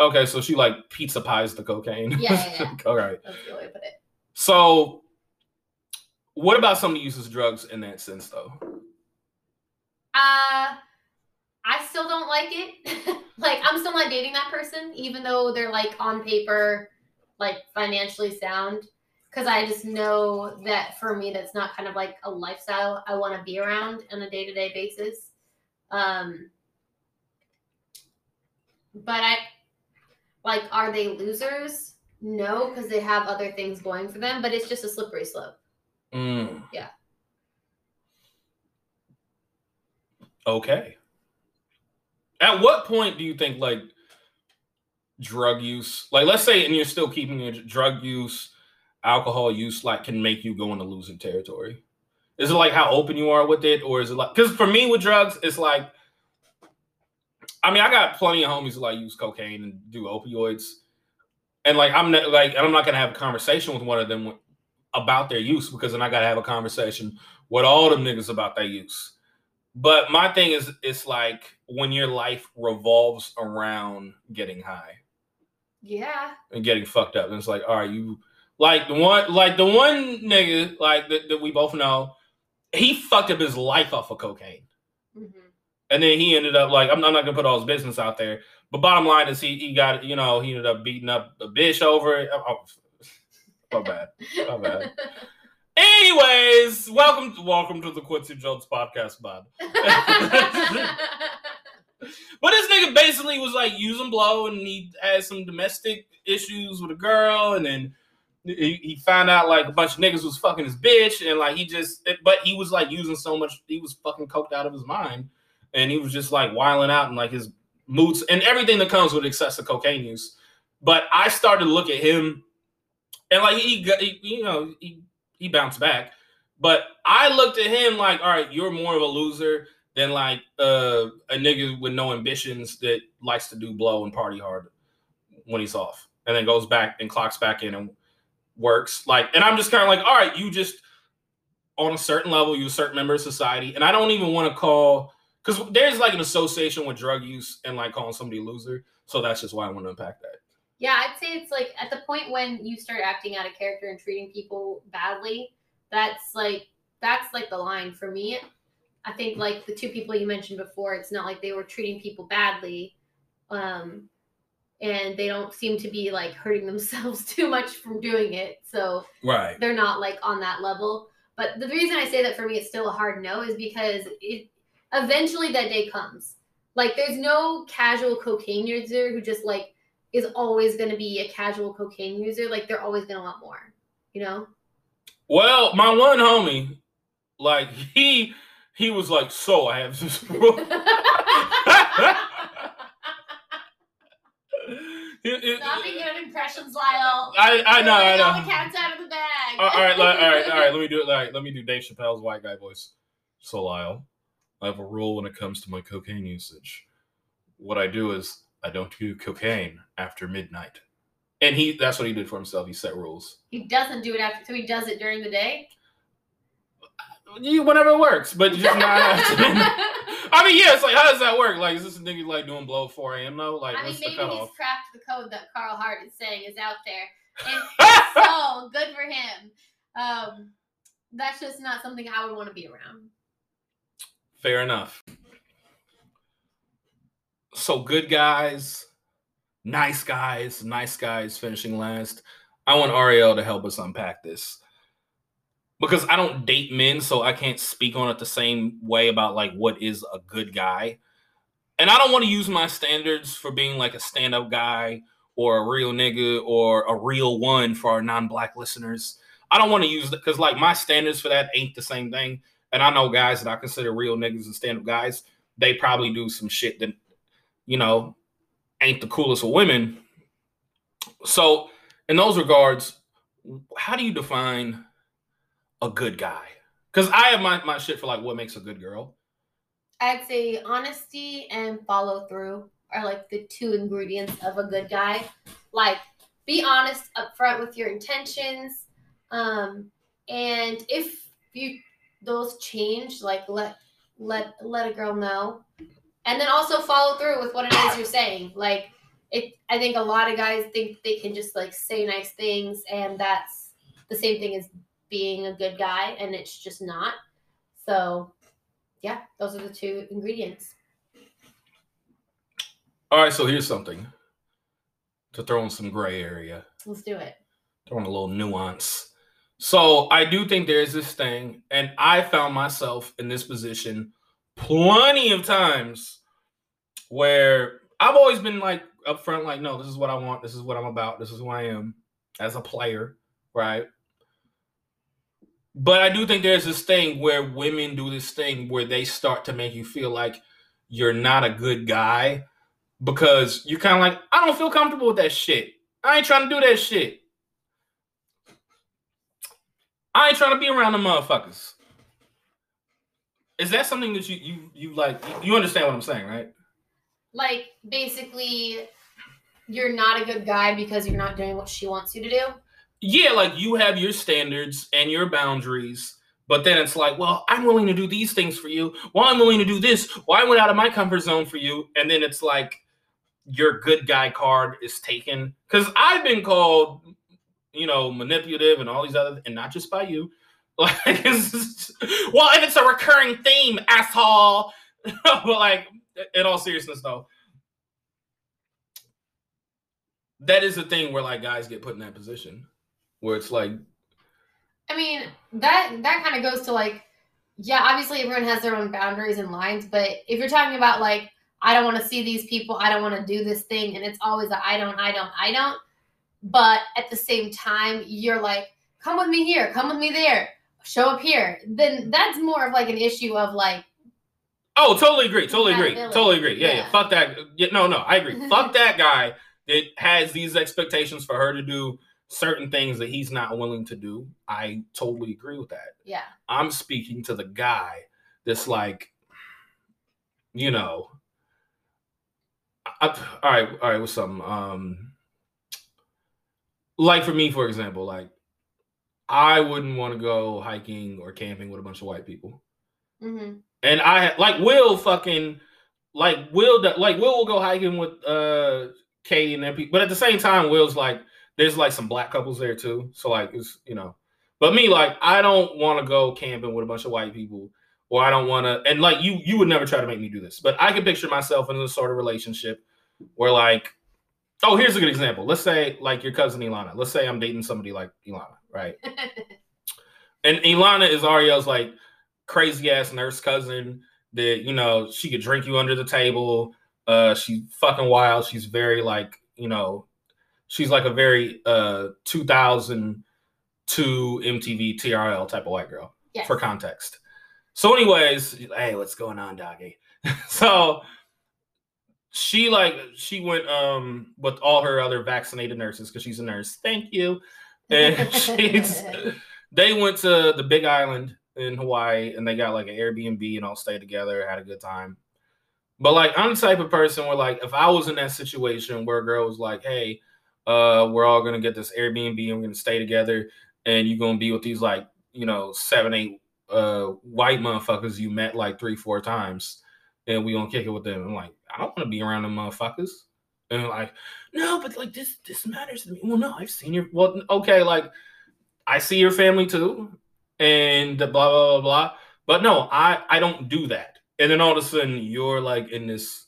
okay. So she like pizza pies the cocaine. Yeah, yeah, yeah. All right. That's the way to put it. So, what about somebody uses drugs in that sense, though? Uh, I still don't like it. like, I'm still not dating that person, even though they're like on paper, like financially sound because I just know that for me, that's not kind of like a lifestyle I want to be around on a day to day basis. Um, but I like, are they losers? No, because they have other things going for them, but it's just a slippery slope. Mm. Yeah. Okay. At what point do you think like drug use, like let's say, and you're still keeping your drug use, alcohol use like can make you go into losing territory? Is it like how open you are with it, or is it like because for me with drugs, it's like I mean, I got plenty of homies who like use cocaine and do opioids, and like I'm not like I'm not gonna have a conversation with one of them about their use because then I gotta have a conversation with all them niggas about their use. But my thing is, it's like when your life revolves around getting high Yeah. and getting fucked up, and it's like, all right, you like the one, like the one nigga, like that, that we both know, he fucked up his life off of cocaine. hmm And then he ended up like I'm, I'm not gonna put all his business out there, but bottom line is he he got you know he ended up beating up a bitch over it. Oh, oh, my bad. My bad. Anyways, welcome to, welcome to the Quincy Jones podcast, bud. But this nigga basically was like using blow, and he had some domestic issues with a girl, and then he, he found out like a bunch of niggas was fucking his bitch, and like he just, but he was like using so much, he was fucking coked out of his mind, and he was just like wiling out and like his moods and everything that comes with excessive cocaine use. But I started to look at him, and like he, he you know, he he bounced back. But I looked at him like, all right, you're more of a loser than like uh, a nigga with no ambitions that likes to do blow and party hard when he's off, and then goes back and clocks back in and works. Like, and I'm just kind of like, all right, you just on a certain level, you're a certain member of society, and I don't even want to call because there's like an association with drug use and like calling somebody a loser. So that's just why I want to unpack that. Yeah, I'd say it's like at the point when you start acting out of character and treating people badly, that's like that's like the line for me. I think like the two people you mentioned before, it's not like they were treating people badly. Um and they don't seem to be like hurting themselves too much from doing it. So Right. they're not like on that level. But the reason I say that for me it's still a hard no is because it eventually that day comes. Like there's no casual cocaine user who just like is always going to be a casual cocaine user. Like they're always going to want more, you know? Well, my one homie, like he he was like, so I have this rule. It- it- Not being good at impressions, Lyall. I I know I Letting All the know. cats out of the bag. all right, all right, all right, all right. Let me do it. All right, let me do Dave Chappelle's white guy voice. So Lyall, I have a rule when it comes to my cocaine usage. What I do is I don't do cocaine after midnight. And he that's what he did for himself. He set rules. He doesn't do it after, so he does it during the day. You whenever it works, but just not after midnight. I mean, yeah, it's like how does that work? Like, is this a nigga like doing blow at 4 a.m. though? Like, I mean, maybe he's cutoff? cracked the code that Carl Hart is saying is out there. And so good for him. Um, that's just not something I would want to be around. Fair enough. So good guys, nice guys, nice guys finishing last. I want Ariele to help us unpack this. Because I don't date men, so I can't speak on it the same way about like what is a good guy. And I don't want to use my standards for being like a stand-up guy or a real nigga or a real one for our non-black listeners. I don't want to use that because like my standards for that ain't the same thing. And I know guys that I consider real niggas and stand up guys, they probably do some shit that, you know, ain't the coolest of women. So, in those regards, how do you define a good guy? Because I have my, my shit for like what makes a good girl. I'd say honesty and follow through are like the two ingredients of a good guy. Like, be honest upfront with your intentions. Um, and if you those change, like let let let a girl know. And then also follow through with what it is you're saying. Like it I think a lot of guys think they can just like say nice things and that's the same thing as being a good guy and it's just not. So yeah, those are the two ingredients. All right, so here's something to throw in some gray area. Let's do it. throwing a little nuance. So I do think there's this thing, and I found myself in this position plenty of times where I've always been like upfront, like, no, this is what I want, this is what I'm about, this is who I am as a player, right? But I do think there's this thing where women do this thing where they start to make you feel like you're not a good guy because you're kind of like, I don't feel comfortable with that shit. I ain't trying to do that shit. I ain't trying to be around the motherfuckers. Is that something that you you you like? You understand what I'm saying, right? Like basically, you're not a good guy because you're not doing what she wants you to do. Yeah, like you have your standards and your boundaries, but then it's like, well, I'm willing to do these things for you. Well, I'm willing to do this. Well, I went out of my comfort zone for you, and then it's like your good guy card is taken because I've been called, you know, manipulative and all these other, and not just by you. Like, it's, well, if it's a recurring theme, asshole. but like, in all seriousness, though, that is the thing where like guys get put in that position where it's like, I mean, that that kind of goes to like, yeah, obviously everyone has their own boundaries and lines, but if you're talking about like, I don't want to see these people, I don't want to do this thing, and it's always a I don't, I don't, I don't. But at the same time, you're like, come with me here, come with me there, show up here. Then that's more of like an issue of like, oh, totally agree, totally agree, totally agree. Yeah, yeah. Yeah. Fuck that. Yeah, no, no, I agree. Fuck that guy that has these expectations for her to do certain things that he's not willing to do. I totally agree with that. yeah, I'm speaking to the guy that's like, you know, I, all right, all right, what's something? Um, like for me, for example, like I wouldn't want to go hiking or camping with a bunch of white people, hmm and I like Will fucking like Will like Will will go hiking with uh Katie and them people, but at the same time, Will's like there's like some black couples there too, so like it's you know, but me like I don't want to go camping with a bunch of white people or I don't want to. And like you, you would never try to make me do this, but I can picture myself in this sort of relationship where like, oh, here's a good example. Let's say like your cousin Ilana. Let's say I'm dating somebody like Ilana, right? And Ilana is Ariele's like crazy ass nurse cousin that you know she could drink you under the table. Uh, she's fucking wild. She's very like you know, she's like a very uh 2002 MTV TRL type of white girl yes. for context. So, anyways, hey, what's going on, doggy? so she like she went um with all her other vaccinated nurses because she's a nurse. Thank you. And she's they went to the Big Island in Hawaii and they got like an Airbnb and all stayed together, had a good time. But like I'm the type of person where like if I was in that situation where a girl was like, hey, uh, we're all gonna get this Airbnb and we're gonna stay together and you're gonna be with these like, you know, seven, eight uh white motherfuckers you met like three, four times, and we gonna kick it with them. I'm like, I don't want to be around them motherfuckers. And like, no, but like this this matters to me. Well, no, I've seen your well, okay, like I see your family too, and blah blah blah blah. But no, I I don't do that. And then all of a sudden you're like in this,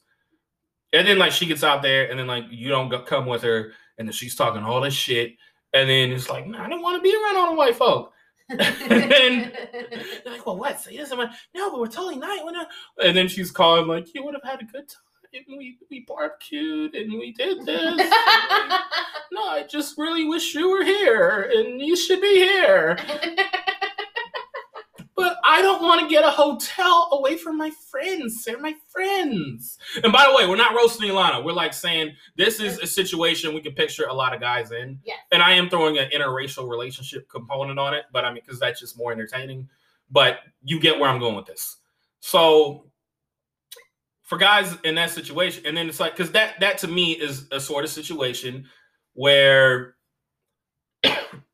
and then like she gets out there, and then like you don't go, come with her, and then she's talking all this shit, and then it's like, nah, I don't want to be around all the white folk. They're like, well, what? Say this, I'm like, no, but we're totally not. We're not. And then she's calling like, you would have had a good time. And we we barbecued and we did this. and we- no, I just really wish you were here, and you should be here. I don't want to get a hotel away from my friends. They're my friends. And by the way, we're not roasting Ilana. We're like saying this is a situation we can picture a lot of guys in. Yes. And I am throwing an interracial relationship component on it, but I mean, because that's just more entertaining. But you get where I'm going with this. So for guys in that situation, and then it's like, because that that to me is a sort of situation where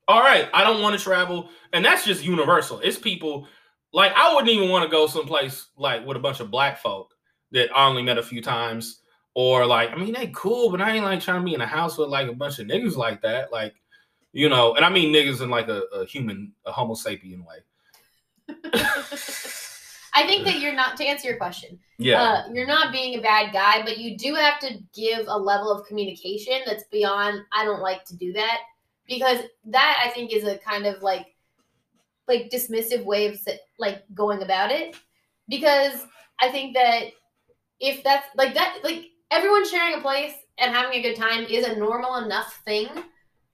all right, I don't want to travel, and that's just universal. It's people like I wouldn't even want to go someplace like with a bunch of black folk that I only met a few times, or like I mean they cool, but I ain't like trying to be in a house with like a bunch of niggas like that, like you know, and I mean niggas in like a, a human, a Homo sapien way. I think that you're not to answer your question. Yeah, Uh, you're not being a bad guy, but you do have to give a level of communication that's beyond. I don't like to do that because that I think is a kind of like like dismissive way of like going about it. Because I think that if that's like that, like everyone sharing a place and having a good time is a normal enough thing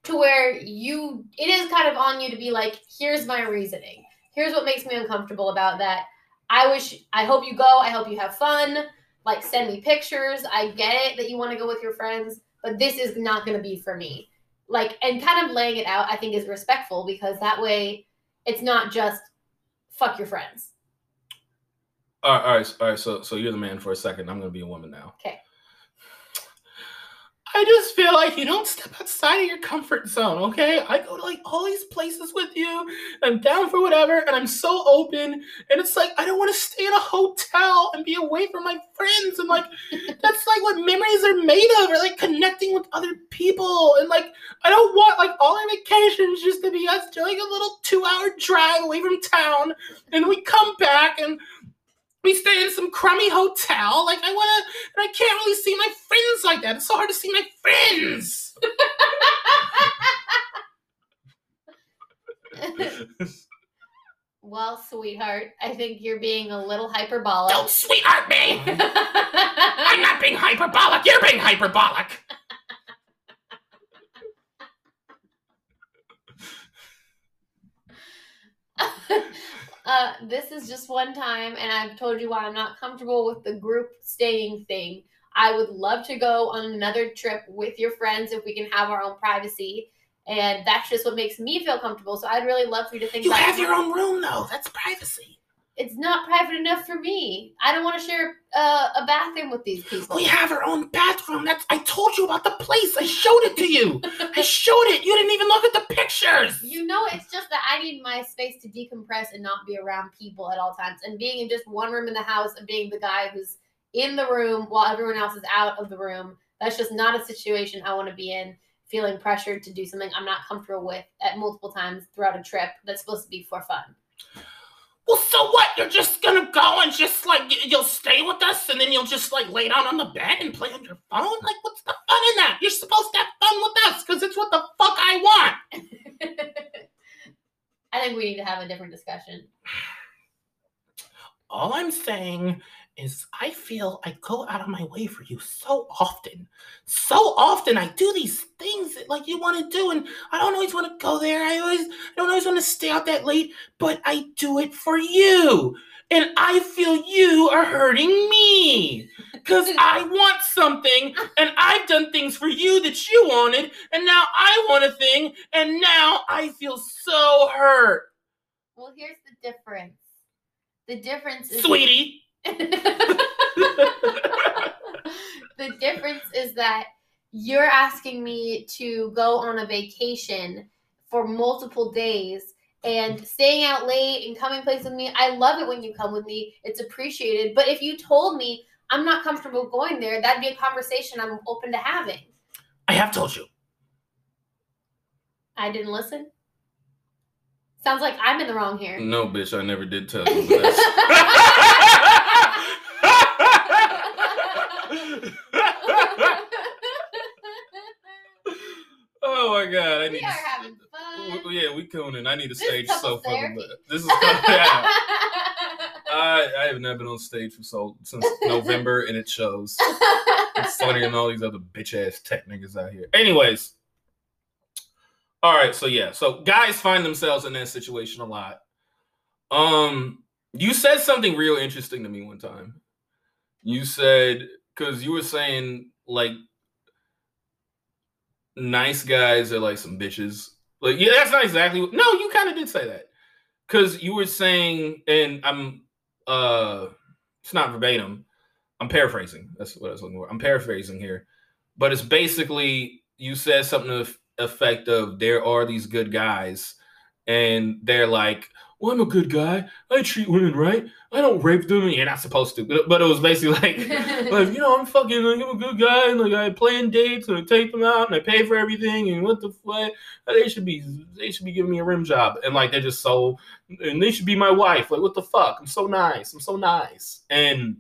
to where you it is kind of on you to be like, here's my reasoning. Here's what makes me uncomfortable about that. I wish I hope you go. I hope you have fun. Like send me pictures. I get it that you want to go with your friends, but this is not going to be for me. Like and kind of laying it out I think is respectful because that way It's not just fuck your friends. All right, all right, all right. So, so you're the man for a second. I'm gonna be a woman now. Okay. I just feel like you don't step outside of your comfort zone, okay? I go to like all these places with you. I'm down for whatever, and I'm so open. And it's like I don't want to stay in a hotel and be away from my friends. And like that's like what memories are made of, or like connecting with other people. And like I don't want like all our vacations just to be us doing a little two-hour drive away from town, and we come back and we stay in some crummy hotel. Like I wanna, and I can't really see my friends like that. It's so hard to see my friends. well, sweetheart, I think you're being a little hyperbolic. Don't sweetheart me. I'm not being hyperbolic. You're being hyperbolic. uh, this is just one time, and I've told you why I'm not comfortable with the group staying thing. I would love to go on another trip with your friends if we can have our own privacy. And that's just what makes me feel comfortable. So I'd really love for you to think You about have your own room though. That's privacy. It's not private enough for me. I don't want to share uh, a bathroom with these people. We have our own bathroom. That's I told you about the place. I showed it to you. I showed it. You didn't even look at the pictures. You know, it's just that I need my space to decompress and not be around people at all times. And being in just one room in the house and being the guy who's in the room while everyone else is out of the room, that's just not a situation I want to be in. Feeling pressured to do something I'm not comfortable with at multiple times throughout a trip that's supposed to be for fun. Well, so what? You're just gonna go and just like you'll stay with us, and then you'll just like lay down on the bed and play on your phone. Like, what's the fun in that? You're supposed to have fun with us because it's what the fuck I want. I think we need to have a different discussion. All I'm saying is I feel I go out of my way for you so often. So often I do these things that like you want to do and I don't always want to go there. I always I don't always want to stay out that late, but I do it for you. And I feel you are hurting me because I want something and I've done things for you that you wanted and now I want a thing and now I feel so hurt. Well, here's the difference. The difference is Sweetie. the difference is that you're asking me to go on a vacation for multiple days and staying out late and coming places with me. I love it when you come with me. It's appreciated. But if you told me I'm not comfortable going there, that'd be a conversation I'm open to having. I have told you. I didn't listen. Sounds like I'm in the wrong here. No, bitch, I never did tell you this. oh my god, I we need are to. having fun. w- Yeah, we cooning. I need to This stage so fucking bad. This is yeah. I I have not been on stage for so since November, and it shows. It's funnier than all these other bitch ass tech niggas out here. Anyways, all right. So yeah, so guys find themselves in that situation a lot. Um, you said something real interesting to me one time. You said because you were saying like nice guys are like some bitches. Like yeah, that's not exactly. What, no, you kind of did say that because you were saying, and I'm uh, it's not verbatim. I'm paraphrasing. That's what I was looking for. I'm paraphrasing here, but it's basically you said something to effect of there are these good guys, and they're like, "Well, I'm a good guy. I treat women right. I don't rape them. You're not supposed to." But, but it was basically like, like you know, I'm fucking like I'm a good guy, and like I plan dates and I take them out and I pay for everything, and what the fuck? They should be they should be giving me a rim job, and like they're just so, and they should be my wife. Like what the fuck? I'm so nice. I'm so nice, and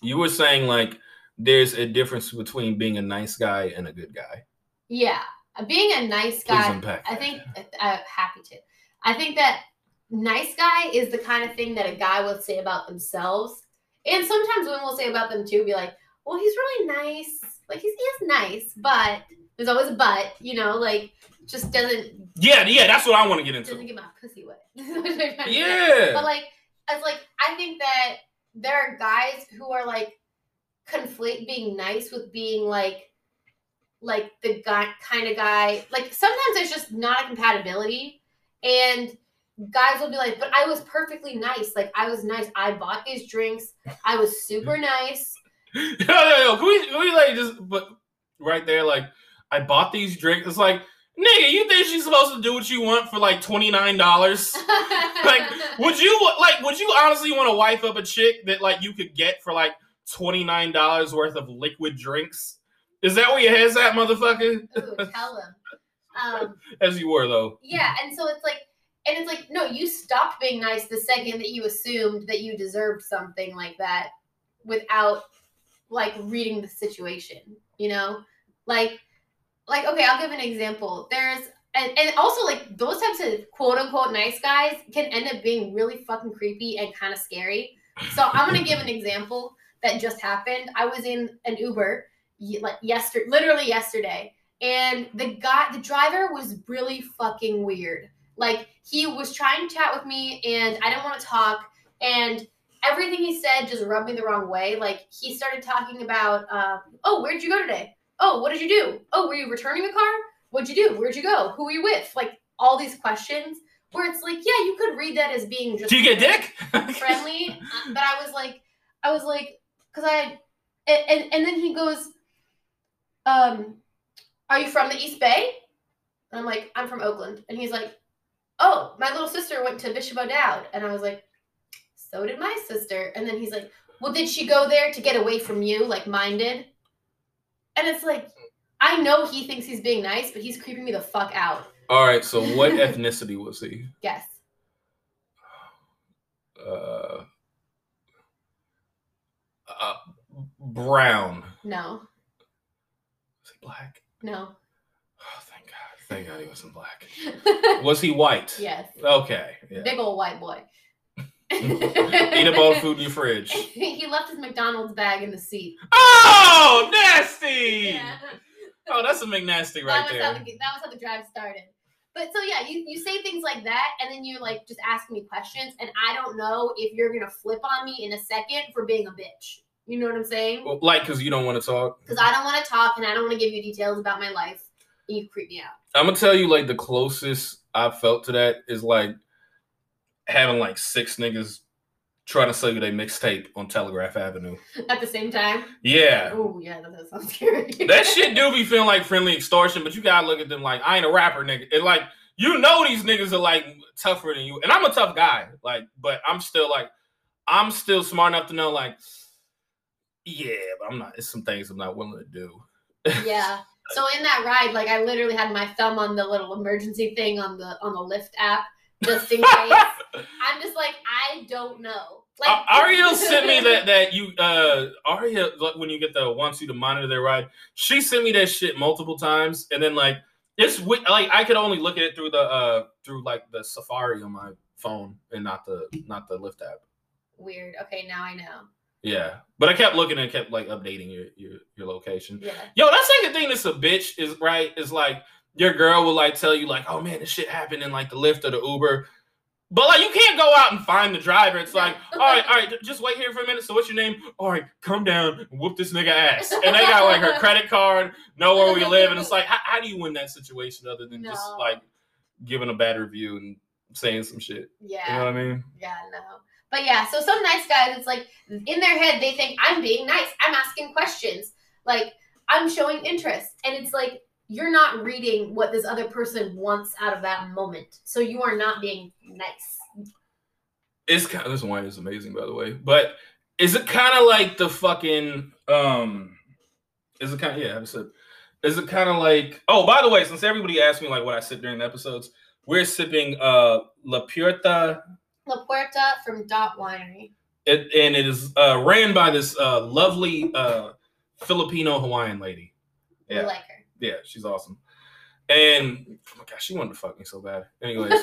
you were saying like there's a difference between being a nice guy and a good guy. yeah, being a nice guy. I think I'm happy to. I think that nice guy is the kind of thing that a guy will say about themselves, and sometimes women will say about them too. Be like, "Well, he's really nice. Like he's he is nice, but there's always a but. You know, like just doesn't Yeah, yeah, that's what I want to get into. doesn't get my pussy wet." What I'm trying to say. Yeah. But like, as like, I think that there are guys who are like conflate being nice with being like, like the guy kind of guy. Like sometimes there's just not a compatibility, and guys will be like, but I was perfectly nice. Like I was nice. I bought these drinks. I was super nice. yo, yo, yo, can we, can we like just but right there, like I bought these drinks. It's like, nigga, you think she's supposed to do what you want for like twenty nine dollars? like, would you like? Would you honestly want to wife up a chick that like you could get for like twenty nine dollars worth of liquid drinks? Is that where your head's at, motherfucker? Ooh, tell him. Um, As you were though. yeah, and so it's like, and it's like, no, you stopped being nice the second that you assumed that you deserved something like that without like reading the situation, you know? Like, like, okay, I'll give an example. There's and, and also like those types of quote unquote nice guys can end up being really fucking creepy and kind of scary. So I'm gonna give an example that just happened. I was in an Uber like yesterday, literally yesterday, and the guy, the driver was really fucking weird. Like he was trying to chat with me, and I didn't want to talk, and everything he said just rubbed me the wrong way. Like he started talking about, uh, oh, where'd you go today? Oh, what did you do? Oh, were you returning a car? What'd you do? Where'd you go? Who were you with? Like all these questions where it's like, yeah, you could read that as being just Do you get dick? friendly, but I was like, I was like, because I, and, and and then he goes, um, are you from the East Bay? And I'm like, I'm from Oakland, and he's like, oh, my little sister went to Bishop O'Dowd, and I was like, so did my sister, and then he's like, well, did she go there to get away from you, like mine did? And it's like, I know he thinks he's being nice, but he's creeping me the fuck out. All right. So what ethnicity was he? Yes. Uh, uh, brown. No. Was he black? No. Thank God. He wasn't black. Was he white? yes. Okay. Yeah. Big old white boy. Eat up all the food in your fridge. he left his McDonald's bag in the seat. Oh, nasty! Yeah. Oh, that's a McNasty right that was how there. the that was how the drive started. But so yeah, you, you say things like that, and then you're like just asking me questions, and I don't know if you're gonna flip on me in a second for being a bitch. You know what I'm saying? Well, Like, because you don't want to talk. Because I don't want to talk, and I don't want to give you details about my life. And you creep me out. I'm gonna tell you, like, the closest I've felt to that is like having like six niggas trying to sell you their mixtape on Telegraph Avenue. At the same time. Yeah. Oh yeah, that does sound scary. That shit do be feeling like friendly extortion, but you gotta look at them like I ain't a rapper, nigga. And like you know these niggas are like tougher than you, and I'm a tough guy, like, but I'm still like I'm still smart enough to know like, yeah, but I'm not. It's some things I'm not willing to do. yeah. So in that ride, like I literally had my thumb on the little emergency thing on the on the Lyft app, just in case. I'm just like, I don't know. Like Uh, Ariele sent me that that you uh Ariele like, when you get the wants you to monitor their ride. She sent me that shit multiple times, and then like it's like I could only look at it through the uh through like the Safari on my phone and not the not the Lyft app. Weird. Okay, now I know. Yeah, but I kept looking and kept like updating your your your location. Yeah. Yo, that's like the thing that's a bitch is right is like your girl will like tell you like, oh man, this shit happened in like the Lyft or the Uber. But like you can't go out and find the driver. It's like, all right, all right, just wait here for a minute. So what's your name? All right, come down whoop this nigga ass. And they got like her credit card, know where we live, and it's like, how, how do you win that situation other than just like giving a bad review and saying some shit? Yeah. You know what I mean? Yeah, no. But yeah, so some nice guys, it's like in their head, they think I'm being nice. I'm asking questions. Like I'm showing interest. And it's like you're not reading what this other person wants out of that moment. So you are not being nice. it's kind of this wine is amazing by the way but is it kind of like the fucking um is it kind of yeah have a sip. is it kind of like oh by the way since everybody asked me like what i sip during the episodes we're sipping uh la puerta La Puerta from Dot Winery. it, and it is uh ran by this uh lovely uh filipino hawaiian lady We Yeah. like her. yeah she's awesome and oh my gosh she wanted to fuck me so bad anyways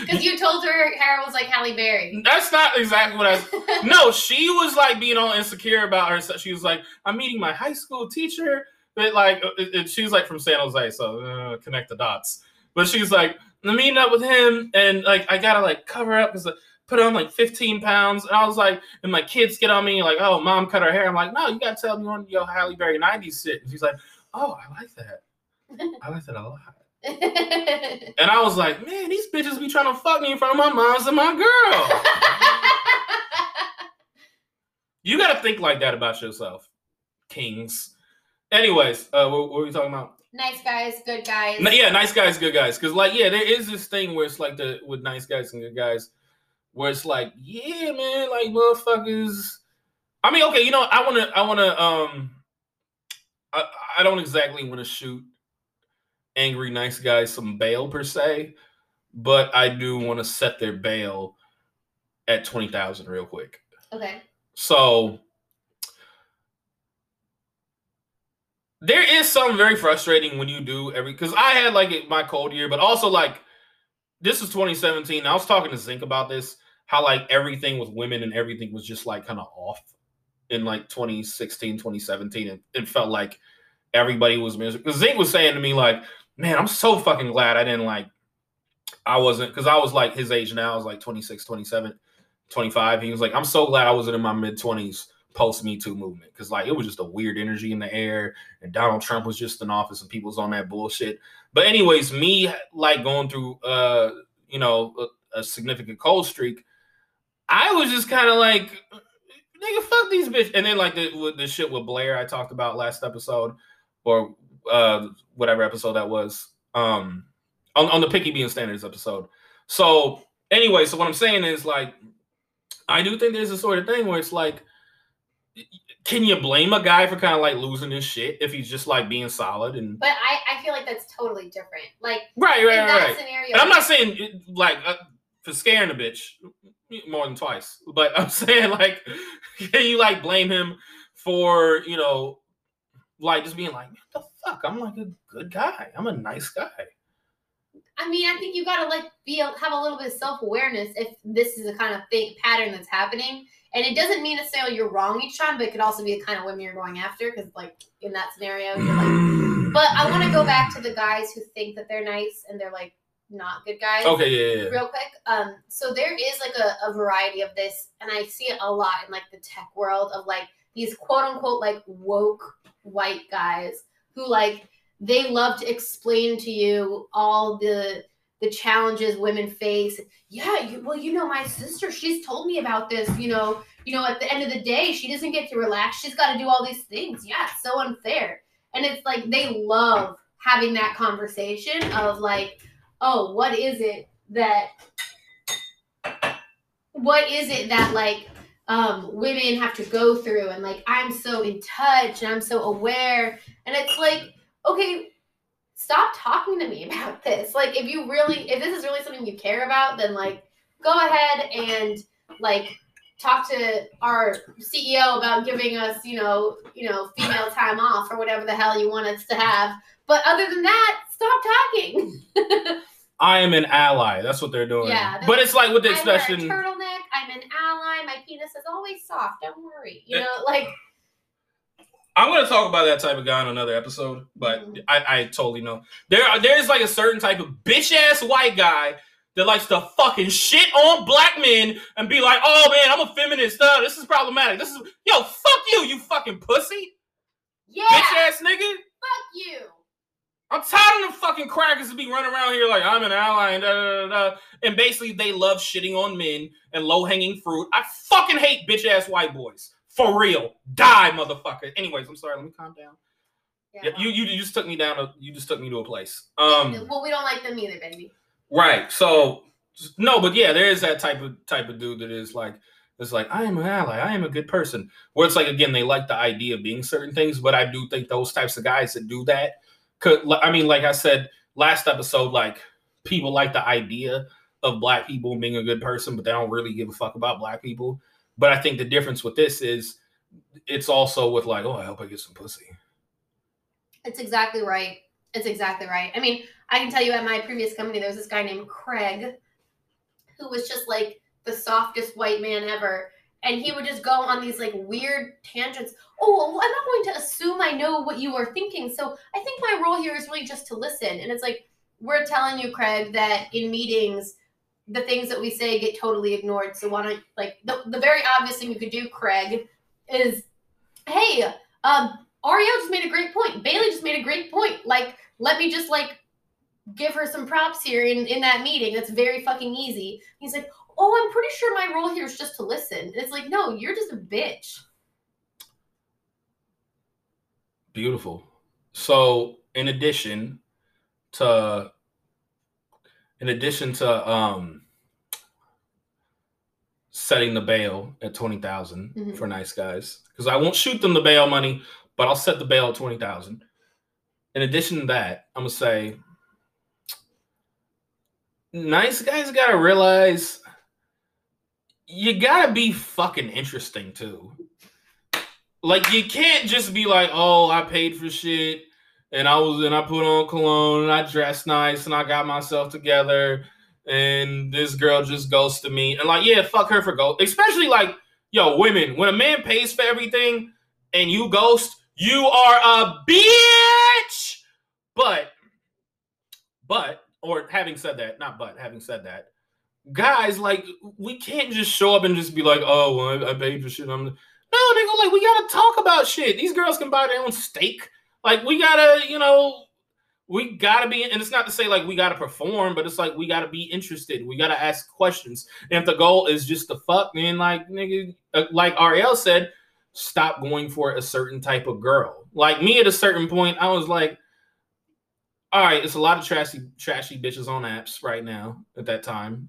Because you told her her hair was like Halle Berry. that's not exactly what i no, she was like being all insecure about herself. She was like, "I'm meeting my high school teacher," but like, uh, it, it- she was like from San Jose, so uh, connect the dots. But she's like, "I'm meeting up with him, and like, I gotta like cover up because." I put on like 15 pounds, and I was like, and my kids get on me like, "Oh, mom cut her hair." I'm like, "No, you gotta tell me on your Halle Berry '90s shit." And she's like, "Oh, I like that. I like that a lot." And I was like, "Man, these bitches be trying to fuck me in front of my moms and my girl. you gotta think like that about yourself, kings. Anyways, uh, what, what were we talking about? Nice guys, good guys. Yeah, nice guys, good guys. Because like, yeah, there is this thing where it's like the with nice guys and good guys, where it's like, yeah, man, like motherfuckers. I mean, okay, you know, I wanna, I wanna, um, I, I don't exactly want to shoot angry nice guys some bail per se, but I do want to set their bail at twenty thousand real quick. Okay. So there is something very frustrating when you do every because I had like my cold year, but also like this is 2017. I was talking to Zink about this, how like everything with women and everything was just like kind of off in like 2016, 2017. And it felt like everybody was miserable. Zink was saying to me, like, man, I'm so fucking glad I didn't like I wasn't because I was like his age now, I was like 26, 27, 25. He was like, I'm so glad I wasn't in my mid 20s post Me Too movement because like it was just a weird energy in the air, and Donald Trump was just in office and people was on that bullshit. But anyways, me like going through uh you know a, a significant cold streak, I was just kind of like, nigga, fuck these bitch. And then like the the shit with Blair I talked about last episode, or uh whatever episode that was, um on, on the picky being standards episode. So anyway, so what I'm saying is like, I do think there's a sort of thing where it's like can you blame a guy for kind of like losing his shit if he's just like being solid and But I, I feel like that's totally different. Like right, in right, that right, right. scenario, And I'm not saying like uh, for scaring a bitch more than twice, but I'm saying like, can you like blame him for you know, like just being like, what the fuck? I'm like a good guy. I'm a nice guy. I mean, I think you gotta like be have a little bit of self awareness if this is a kind of fake pattern that's happening. And it doesn't mean necessarily you're wrong each time, but it could also be the kind of women you're going after. Because like in that scenario, you're like. But I want to go back to the guys who think that they're nice and they're like not good guys. Okay, yeah, yeah, yeah. real quick. Um, so there is like a, a variety of this, and I see it a lot in like the tech world of like these quote unquote like woke white guys who like they love to explain to you all the the challenges women face. Yeah, you, well, you know, my sister, she's told me about this. You know, you know, at the end of the day, she doesn't get to relax. She's got to do all these things. Yeah, it's so unfair. And it's like they love having that conversation of like, oh, what is it that what is it that like um women have to go through and like I'm so in touch and I'm so aware and it's like okay stop talking to me about this like if you really if this is really something you care about then like go ahead and like talk to our CEO about giving us you know you know female time off or whatever the hell you want us to have but other than that stop talking I am an ally. That's what they're doing. Yeah, but it's like with the I wear a expression. turtleneck. I'm an ally. My penis is always soft. Don't worry. You know, like I'm gonna talk about that type of guy on another episode, but Mhm. I, I totally know there there's like a certain type of bitch ass white guy that likes to fucking shit on black men and be like, oh man, I'm a feminist. Uh, this is problematic. This is yo, fuck you, you fucking pussy, yeah, bitch ass nigga. fuck you. I'm tired of them fucking crackers to be running around here like I'm an ally and da, da, da, da. and basically they love shitting on men and low hanging fruit. I fucking hate bitch ass white boys for real. Die, motherfucker. Anyways, I'm sorry. Let me calm down. Yeah, you, you you just took me down. A, you just took me to a place. Um, well, we don't like them either, baby. right. So no, but yeah, there is that type of type of dude that is like. It's like I am an ally. I am a good person. Where it's like again, they like the idea of being certain things, but I do think those types of guys that do that could. I mean, like I said last episode, like people like the idea of black people being a good person, but they don't really give a fuck about black people. But I think the difference with this is it's also with like, oh, I hope I get some pussy. It's exactly right. It's exactly right. I mean, I can tell you at my previous company, there was this guy named Craig who was just like the softest white man ever. And he would just go on these like weird tangents. Oh, well, I'm not going to assume I know what you are thinking. So I think my role here is really just to listen. And it's like, we're telling you, Craig, that in meetings, the things that we say get totally ignored. So why don't like the, the very obvious thing you could do, Craig, is hey, um, Ariele just made a great point. Bailey just made a great point. Like, let me just like give her some props here in, in that meeting. That's very fucking easy. He's like, oh, I'm pretty sure my role here is just to listen. And it's like, no, you're just a bitch. Beautiful. So, in addition to, in addition to um, setting the bail at twenty thousand mm mm-hmm. for nice guys, because I won't shoot them the bail money, but I'll set the bail at twenty thousand. In addition to that, I'm gonna say, nice guys gotta realize you gotta be fucking interesting too. Like you can't just be like, oh, I paid for shit and I was and I put on cologne and I dressed nice and I got myself together and this girl just ghosted me. And like, yeah, fuck her for ghost. Especially like, yo, women, when a man pays for everything and you ghost, you are a bitch. But, but, or having said that, not but, having said that, guys, like, we can't just show up and just be like, oh, well, I, I paid for shit. I'm no, go like, we gotta talk about shit. These girls can buy their own steak. Like, we gotta, you know, we gotta be, and it's not to say like we gotta perform, but it's like we gotta be interested. We gotta ask questions. And if the goal is just to fuck, then like nigga, uh, like Ariele said, stop going for a certain type of girl. Like me at a certain point, I was like, all right, it's a lot of trashy, trashy bitches on apps right now at that time.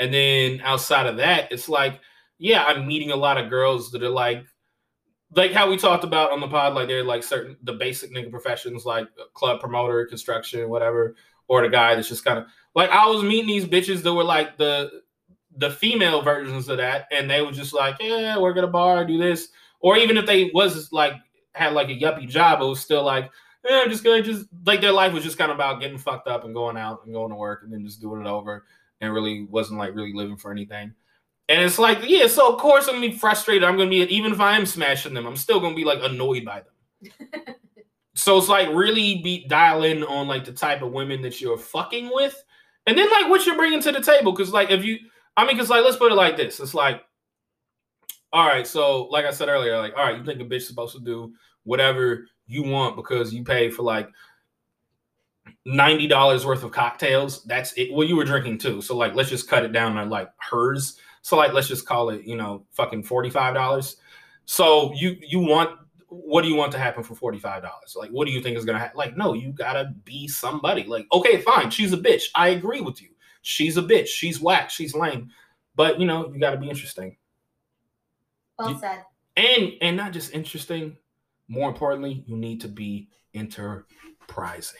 And then outside of that, it's like, yeah, I'm meeting a lot of girls that are like like how we talked about on the pod, like they're like certain the basic nigga professions, like club promoter, construction, whatever, or the guy that's just kind of like I was meeting these bitches that were like the the female versions of that, and they were just like, yeah, work at a bar, do this, or even if they was like had like a yuppie job, it was still like, yeah, I'm just gonna just like their life was just kind of about getting fucked up and going out and going to work and then just doing it over, and really wasn't like really living for anything. And it's like, yeah, so of course I'm gonna be frustrated. I'm gonna be even if I am smashing them, I'm still gonna be like annoyed by them. so it's like really be dial in on like the type of women that you're fucking with, and then like what you're bringing to the table. Because like if you, I mean, because like let's put it like this: it's like, all right, so like I said earlier, like all right, you think a bitch is supposed to do whatever you want because you pay for like ninety dollars worth of cocktails. That's it. Well, you were drinking too, so like let's just cut it down to like hers so like let's just call it, you know, fucking $45. So you you want what do you want to happen for $45? Like what do you think is gonna happen? Like, no, you gotta be somebody. Like, okay, fine, she's a bitch. I agree with you. She's a bitch, she's whack, she's lame. But you know, you gotta be interesting. Well you, said. And and not just interesting, more importantly, you need to be enterprising.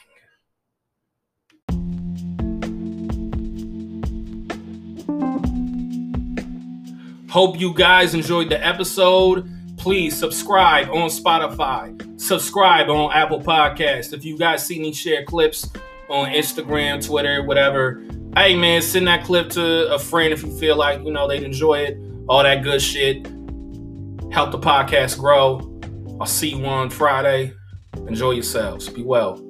Hope you guys enjoyed the episode. Please subscribe on Spotify, subscribe on Apple Podcasts. If you guys see me share clips on Instagram, Twitter, whatever, hey man, send that clip to a friend if you feel like you know they'd enjoy it. All that good shit. Help the podcast grow. I'll see you on Friday. Enjoy yourselves. Be well.